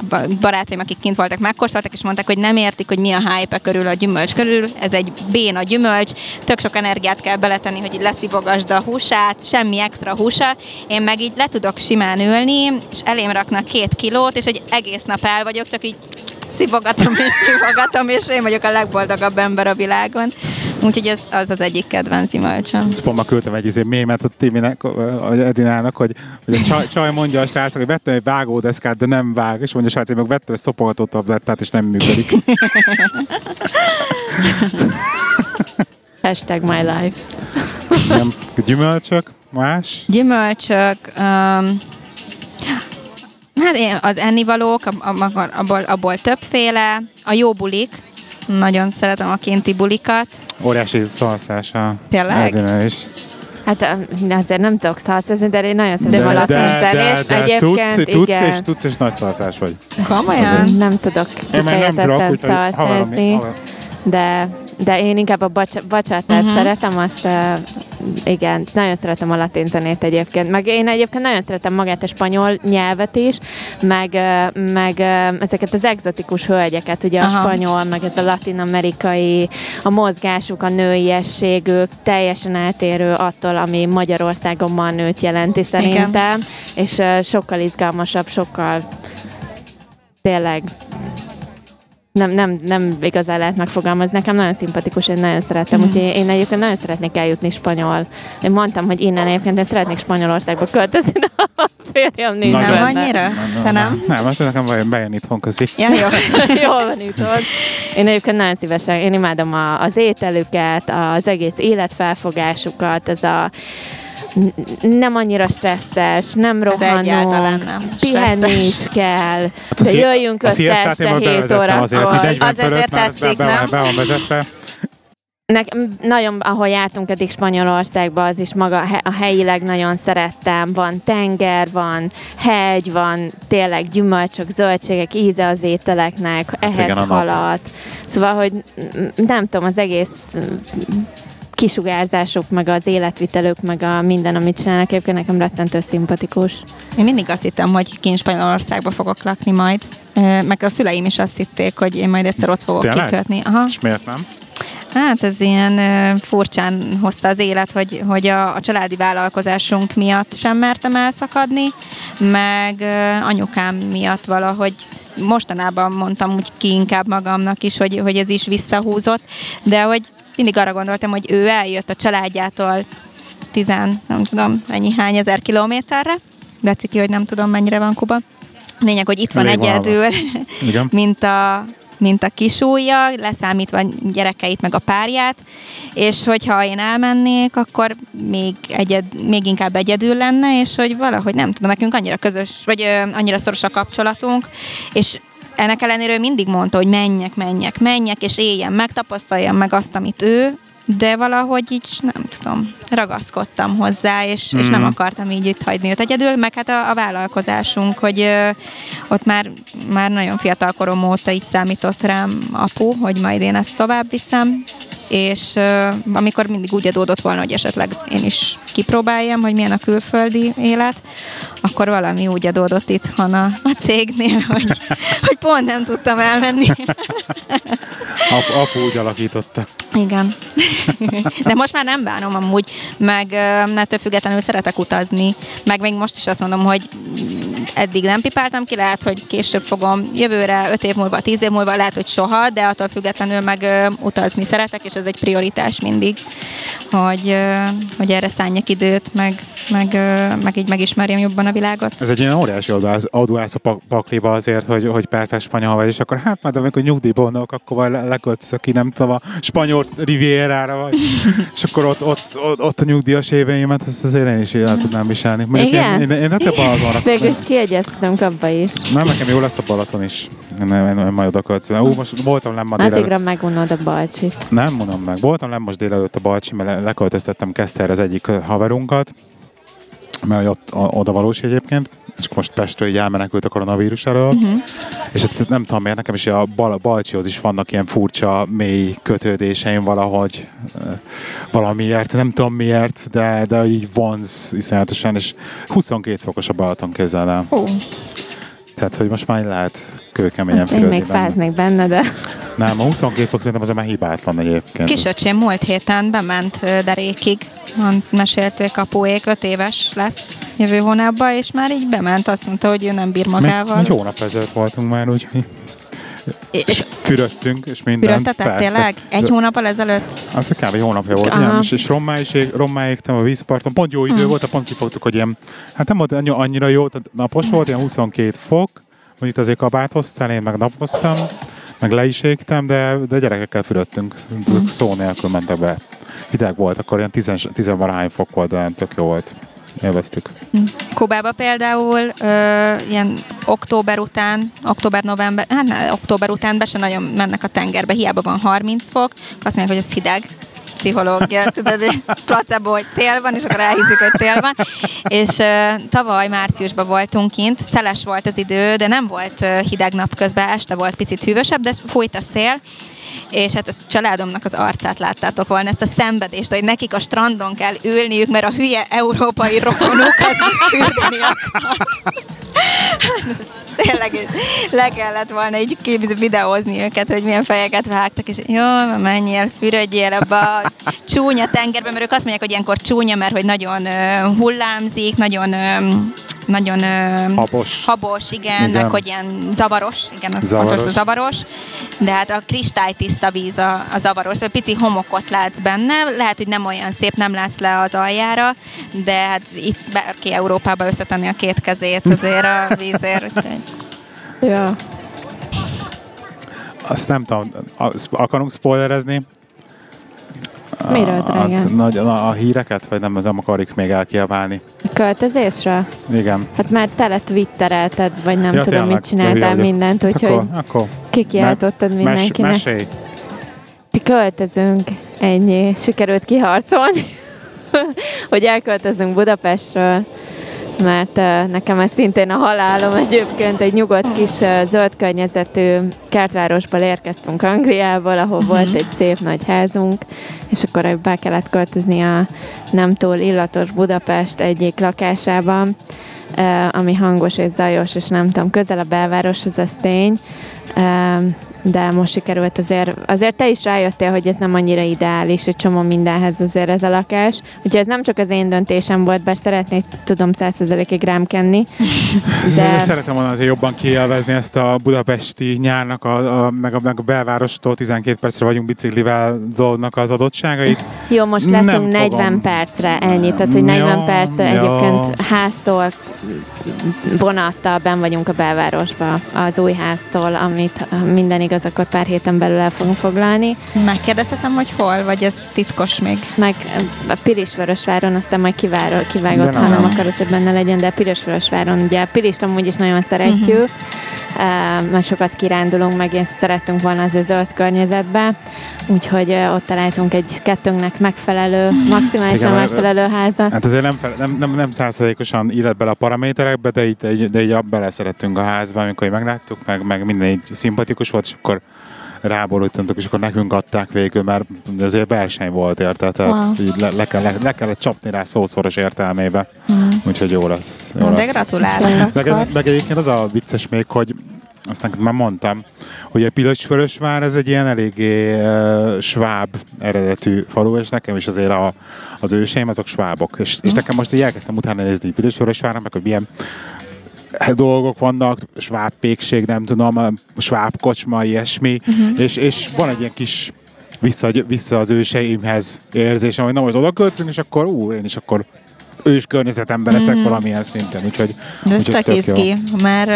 ba- barátaim, akik kint voltak, megkóstoltak, és mondták, hogy nem értik, hogy mi a hype körül a gyümölcs körül. Ez egy béna gyümölcs, tök sok energiát kell beletenni, hogy így leszivogasd a húsát, semmi extra húsa. Én meg így le tudok simán ülni, és elém raknak két kilót, és egy egész nap el vagyok, csak így szivogatom és szivogatom, és én vagyok a legboldogabb ember a világon. Úgyhogy ez az az egyik kedvenc gyümölcsöm. És pont ma küldtem egy izé mémet a Timinek, vagy Edinának, hogy, hogy a csaj, csaj mondja a srácnak, hogy vettem egy vágódeszkát, de nem vág, és mondja a srác, hogy meg vettem egy szopogató tablettát, és nem működik. Hashtag my life. Nem, gyümölcsök, más. Gyümölcsök, um, hát én, az ennivalók, ab- ab- abból, abból többféle, a jó bulik, nagyon szeretem a kinti bulikat. Óriási szalszása. Tényleg? Edina is. Hát azért nem tudok szalszezni, de én nagyon szeretem De- a de- latin zenét. tudsz, Egyébként tudsz, igen. és, tudsz, és nagy szalszás vagy. Komolyan? Nem tudok kifejezetten haverom- de, de én inkább a bacs- bacsátát Mhm. szeretem, azt uh, igen, nagyon szeretem a latin zenét egyébként. Meg én egyébként nagyon szeretem magát a spanyol nyelvet is, meg, ö, meg ö, ezeket az egzotikus hölgyeket, ugye Aha. a spanyol, meg ez a latin-amerikai, a mozgásuk, a nőiességük teljesen eltérő attól, ami Magyarországon ma a nőt jelenti szerintem, és ö, sokkal izgalmasabb, sokkal tényleg nem, nem, nem igazán lehet megfogalmazni. Nekem nagyon szimpatikus, én nagyon szeretem, Mhm. úgyhogy én egyébként nagyon szeretnék eljutni spanyol. Én mondtam, hogy innen egyébként én szeretnék Spanyolországba költözni, de a férjem nincs. Nem benne. annyira? Te nem? Nem, azt nekem bejön, bejön itthon közi. Ja, jó. Jól van itt ott. Én egyébként nagyon szívesen, én imádom a, az ételüket, az egész életfelfogásukat, ez a nem annyira stresszes, nem rohanunk, nem. pihenni is kell, Hát a de jöjjünk össze este én már 7 bevezettem azért, órakor. hogy 40 Az azért fölött már be, be, nem? be van vezetve. Nekem nagyon, ahol jártunk eddig Spanyolországba, az is maga a helyileg nagyon szerettem. Van tenger, van hegy, van tényleg gyümölcsök, zöldségek, íze az ételeknek, a nap. halat. Szóval, hogy nem tudom, az egész kisugárzásuk, meg az életvitelük, meg a minden, amit csinálnak, egyébként nekem rettentő szimpatikus. Én mindig azt hittem, hogy kint Spanyolországba fogok lakni majd. Meg a szüleim is azt hitték, hogy én majd egyszer ott fogok Tényleg? kikötni. Aha. És miért nem? Hát ez ilyen ö, furcsán hozta az élet, hogy, hogy a, a családi vállalkozásunk miatt sem mertem elszakadni, meg ö, anyukám miatt valahogy mostanában mondtam úgy ki inkább magamnak is, hogy, hogy ez is visszahúzott, de hogy mindig arra gondoltam, hogy ő eljött a családjától tizen, nem tudom, ennyi hány ezer kilométerre, de ki, hogy nem tudom mennyire van Kuba. Lényeg, hogy itt van Elég van egyedül, mint a mint a kisújja, leszámítva gyerekeit meg a párját, és hogyha én elmennék, akkor még, egyed, még inkább egyedül lenne, és hogy valahogy nem tudom, nekünk annyira közös, vagy ö, annyira szoros a kapcsolatunk, és ennek ellenére ő mindig mondta, hogy menjek, menjek, menjek, és éljen meg, tapasztaljam meg azt, amit ő, de valahogy így nem tudom, ragaszkodtam hozzá, és, mm. és nem Mhm. akartam így itt hagyni őt egyedül, meg hát a, a vállalkozásunk, hogy ö, ott már, már nagyon fiatal korom óta így számított rám apu, hogy majd én ezt tovább viszem, és ö, amikor mindig úgy adódott volna, hogy esetleg én is kipróbáljam, hogy milyen a külföldi élet, akkor valami úgy adódott itthon a, a cégnél, hogy, hogy pont nem tudtam elmenni. Apu, apu úgy alakította. Igen. De most már nem bánom amúgy, meg ettől függetlenül szeretek utazni, meg még most is azt mondom, hogy eddig nem pipáltam ki, lehet, hogy később fogom jövőre, öt év múlva, tíz év múlva, lehet, hogy soha, de attól függetlenül meg utazni szeretek, és ez egy prioritás mindig, hogy, hogy erre szálljak időt, meg, meg, meg így megismerjem jobban a világot. Ez egy ilyen óriási adóász a pak- pakliba azért, hogy, hogy pertes spanyol vagy, és akkor hát majd amikor nyugdíjban vannak, akkor majd le- leköltözök ki, nem tudom, a spanyol rivierára vagy, és akkor ott, ott, ott, ott a nyugdíjas éveimet, azt azért én is el tudnám viselni. Mondjuk Igen? Én, én, én, nem te Balatonra. Végül is kiegyeztetünk abba is. Nem, nekem jó lesz a Balaton is. Nem, én, én majd oda költözöm. Ú, most voltam nem ma délelőtt. Addigra megunod a balcsit. Nem mondom meg. Voltam nem most délelőtt a Balcsi, mert le- leköltöztettem Keszterre az egyik haverunkat, mert ott a- oda valós egyébként, és most Pestről így elmenekült a koronavírus elől, uh-huh. és hát nem tudom miért, nekem is a Bal- Balcsihoz is vannak ilyen furcsa, mély kötődéseim valahogy, valamiért, nem tudom miért, de, de így vonz iszonyatosan, és 22 fokos a Balaton kézzel el. Ó, Tehát, hogy most már lehet kőkeményen Én fürödni még benne. fáznék benne, de Nem, a 22 fok szerintem azért már hibátlan egyébként. Kisöcsém múlt héten bement derékig, Mond- mesélték kapuék, öt éves lesz jövő hónapban, és már így bement, azt mondta, hogy ő nem bír magával. Mi, mi hónap ezelőtt voltunk már, úgyhogy És fürödtünk, és minden. fürödtetett tényleg? Egy hónappal ezelőtt? Az kb. egy hónapja volt, igen, és, és rommáig, rommáig a vízparton. Pont jó idő volt, pont kifogtuk, hogy ilyen, hát nem volt annyi- annyira jó, tehát napos volt, ilyen 22 fok, mondjuk azért kabáthoztál, én meg napoztam, meg le is égtem, de, de gyerekekkel fürödtünk, azok szó nélkül mentek be. Hideg volt, akkor ilyen 10 tizenvalahány fok volt, de tök jó volt. Élveztük. Kubába például ö, ilyen október után, október-november, hát október után be se nagyon mennek a tengerbe, hiába van 30 fok, azt mondják, hogy ez hideg pszichológia, tudod, placebo, hogy tél van, és akkor elhízik, hogy tél van. És ö, tavaly márciusban voltunk kint, szeles volt az idő, de nem volt hideg nap közben, este volt picit hűvösebb, de fújt a szél, és hát a családomnak az arcát láttátok volna, ezt a szenvedést, hogy nekik a strandon kell ülniük, mert a hülye európai rokonuk az fürdeni akar. Tényleg le kellett volna így videózni őket, hogy milyen fejeket vágtak, és jó, menjél, fürödjél ebbe a csúnya tengerbe, mert ők azt mondják, hogy ilyenkor csúnya, mert hogy nagyon hullámzik, nagyon nagyon ö, Habos. habos igen, Igen. meg hogy ilyen zavaros, igen, az Zavaros. fontos, hogy zavaros, de hát a kristálytiszta víz a, a zavaros, szóval pici homokot látsz benne, lehet, hogy nem olyan szép, nem látsz le az aljára, de hát itt bárki Európába összetenni a két kezét azért a vízért, úgyhogy ja. Azt nem tudom, azt akarunk spoilerezni? Miről, a, drágám? nagy, a, a híreket, vagy nem, nem akarjuk még elkiabálni? Költözésre? Igen. Hát már tele twitterelted, vagy nem Ja, tudom, tényleg. mit csináltál ja. mindent, úgyhogy Akkor, akkor kikiáltottad mes, mindenkinek. mesélj. Költözünk, ennyi. Sikerült kiharcolni, hogy elköltözünk Budapestről, mert nekem ez szintén a halálom egyébként. Egy nyugodt kis zöld környezetű kertvárosból érkeztünk Angliából, ahol volt egy szép nagy házunk, és akkor be kellett költözni a nem túl illatos Budapest egyik lakásában, ami hangos és zajos, és nem tudom, közel a belvároshoz, az tény. De most sikerült azért, azért te is rájöttél, hogy ez nem annyira ideális, egy csomó mindenhez azért ez a lakás. Úgyhogy ez nem csak az én döntésem volt, bár szeretnék, tudom, százszerzelékig rám kenni, De... Szeretem volna azért jobban kielvezni ezt a budapesti nyárnak, a, a, meg, a, meg a belvárostól 12 percre vagyunk biciklivel dolgnak az adottságait. jó, most Nem leszünk 40 fogom. percre, ennyi, tehát hogy 40 Jó, percre jó. egyébként háztól, vonattal ben vagyunk a belvárosba, az új háztól, amit minden igaz akkor pár héten belül el fogunk foglalni. Megkérdezhetem, hogy hol, vagy ez titkos még? Meg a Pirisvörösváron, aztán majd kivár, kivágott, ha nem akarod, hogy benne legyen, de Pirisvörösváron, ugye Pirist amúgy is nagyon szeretjük, uh-huh. mert sokat kirándulunk, meg én szerettünk volna az ő zöld környezetbe, úgyhogy uh, ott találtunk egy kettőnknek megfelelő, maximálisan Igen, megfelelő házat. Hát azért nem, nem, nem, nem százszerékosan illet bele a paraméterekbe, de így, de így, de így beleszerettünk a házba, amikor megláttuk, meg, meg minden így szimpatikus volt, és akkor ráborultunk, és akkor nekünk adták végül, mert azért verseny volt érte, tehát Wow. így le, le, kell, le, le, kellett csapni rá szószoros értelmébe. Úgyhogy jó lesz. Jó De gratulálok Meg, egyébként az a vicces még, hogy azt neked már mondtam, hogy a Pilisvörösvár ez egy ilyen eléggé uh, sváb eredetű falu, és nekem is azért a, az őseim azok svábok. És, és nekem most így elkezdtem utána nézni Pilisvörösvárnak, meg hogy milyen dolgok vannak, sváb pékség, nem tudom, sváb kocsma, ilyesmi, uh-huh. és, és van egy ilyen kis vissza, vissza az őseimhez érzésem, hogy na most oda költünk, és akkor ú, én is akkor ős környezetemben leszek mm. valamilyen szinten, úgyhogy, De ez tök izgi, mert,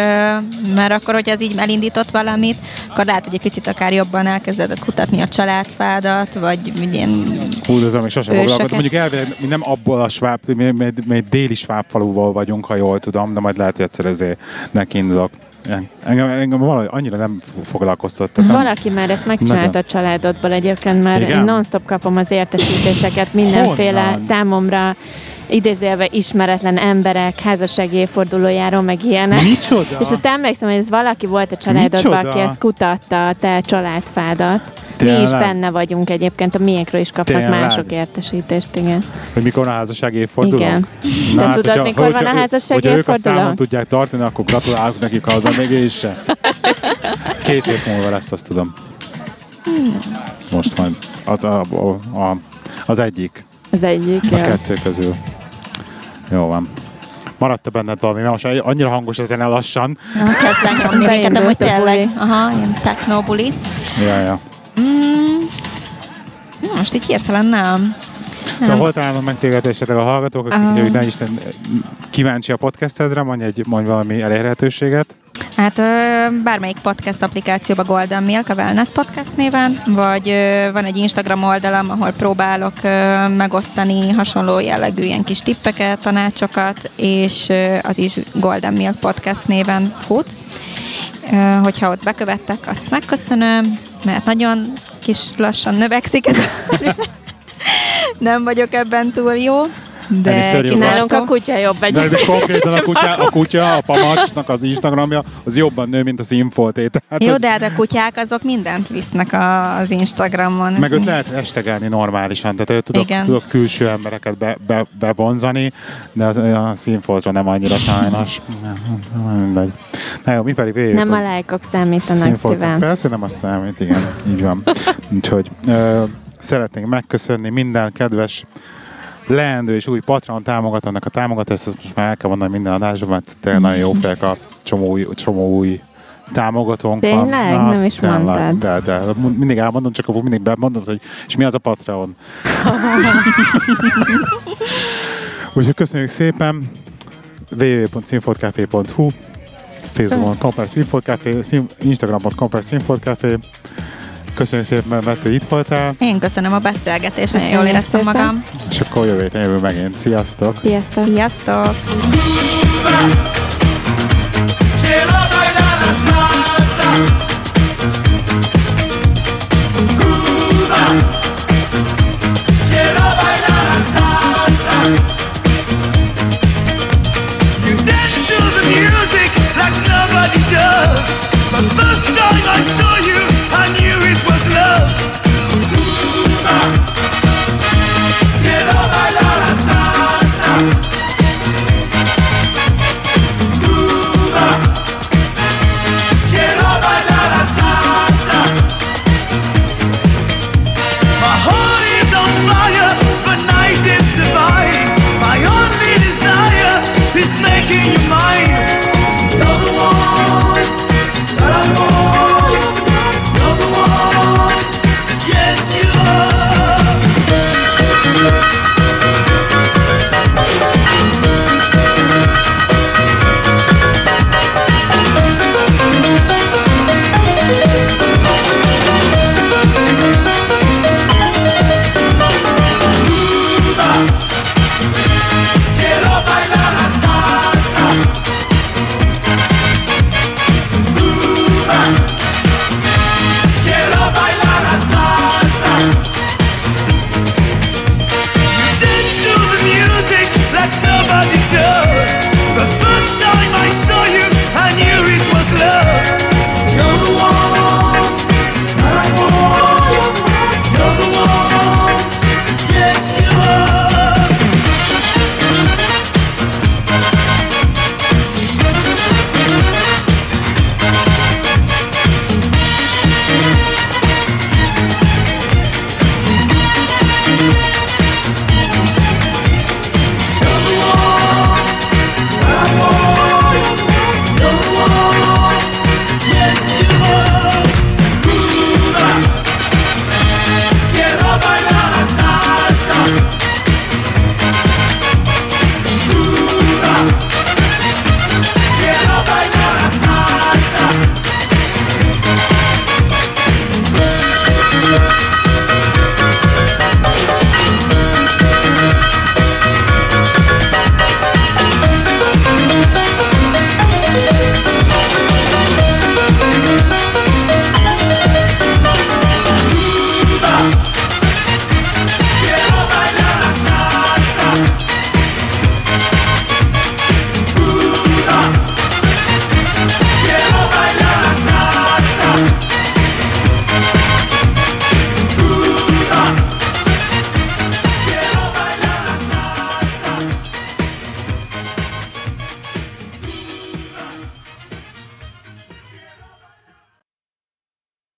mert akkor, hogy ez így elindított valamit, akkor lehet, hogy egy picit akár jobban elkezded kutatni a családfádat, vagy ilyen... Hú, még sosem Ősöket. foglalkoztam. Mondjuk elvileg mi nem abból a sváb, mi, mi, mi, mi egy déli sváb faluval vagyunk, ha jól tudom, de majd lehet, hogy egyszer ezért nekiindulok. Engem, engem valahogy annyira nem foglalkoztat. nem- Valaki már ezt megcsinálta a családodból egyébként, mert Igen? non-stop kapom az értesítéseket mindenféle Honnan? számomra idézőjelve ismeretlen emberek házassági évfordulójáról, meg ilyenek. Micsoda? És azt emlékszem, hogy ez valaki volt a családodban, Micsoda? aki ezt kutatta, a te családfádat. Mi is Tényleg? benne vagyunk egyébként, a miénkről is kapnak Tényleg? mások értesítést, igen. Hogy mikor a házasság évforduló? Igen. Te tudod, mikor van a házasság hogyha ők a évforduló? számon tudják tartani, akkor gratulálok nekik, ha az még is se. Két hét múlva lesz, azt tudom. Most majd az, a, a, a, az egyik Az egyik. a jó. kettő közül. Jó van. Maradt-e benned valami? Mert most annyira hangos a zene lassan. Na, kezd lenyomni minket, amúgy tényleg. Aha, ilyen technobuli. Ja, ja. Mm, na, most így hirtelen nem. Szóval hol találnak meg téged esetleg a hallgatók, akik uh. ne Isten kíváncsi a podcastedre, mondj, egy, mondj valami elérhetőséget. Hát bármelyik podcast applikációba Golden Milk, a Wellness Podcast néven, vagy van egy Instagram oldalam, ahol próbálok megosztani hasonló jellegű ilyen kis tippeket, tanácsokat, és az is Golden Milk Podcast néven fut. Hogyha ott bekövettek, azt megköszönöm, mert nagyon kis lassan növekszik ez a Nem vagyok ebben túl jó, de. Nálunk a kutya jobb De, egy. de konkrétan a kutya, a kutya, a pamacsnak az Instagramja, az jobban nő, mint a színfolté. Tehát, Jó, de hát a kutyák azok mindent visznek a, az Instagramon. Meg ott lehet estegelni normálisan, tehát tudok, Igen. tudok külső embereket be, be, bevonzani, de az, a színfoltra nem annyira sajnos. Mindegy. Na jó, mi pedig végül. Nem a lájkok számítanak szívem. Persze nem azt számít, igen, így van. Úgyhogy ö, szeretnénk megköszönni minden kedves leendő és új Patreon támogatónak a támogatást, ezt most már el kell mondani minden adásban, mert tényleg nagyon jó fejek a csomó új, csomó új támogatónk van. Tényleg? Nem is mondtad. De, de, mindig elmondom, csak akkor mindig bemondod, hogy és mi az a Patreon. Úgyhogy köszönjük szépen www.színfoltcafé.hu Facebookon Compass Színfoltcafé, szín- Instagramon Compass Színfoltcafé Köszönjük szépen, mert te itt voltál, Én köszönöm a beszélgetést, nagyon jól éreztem szépen. magam. és akkor jövő héten jövő megint. Sziasztok! Sziasztok! Sziasztok!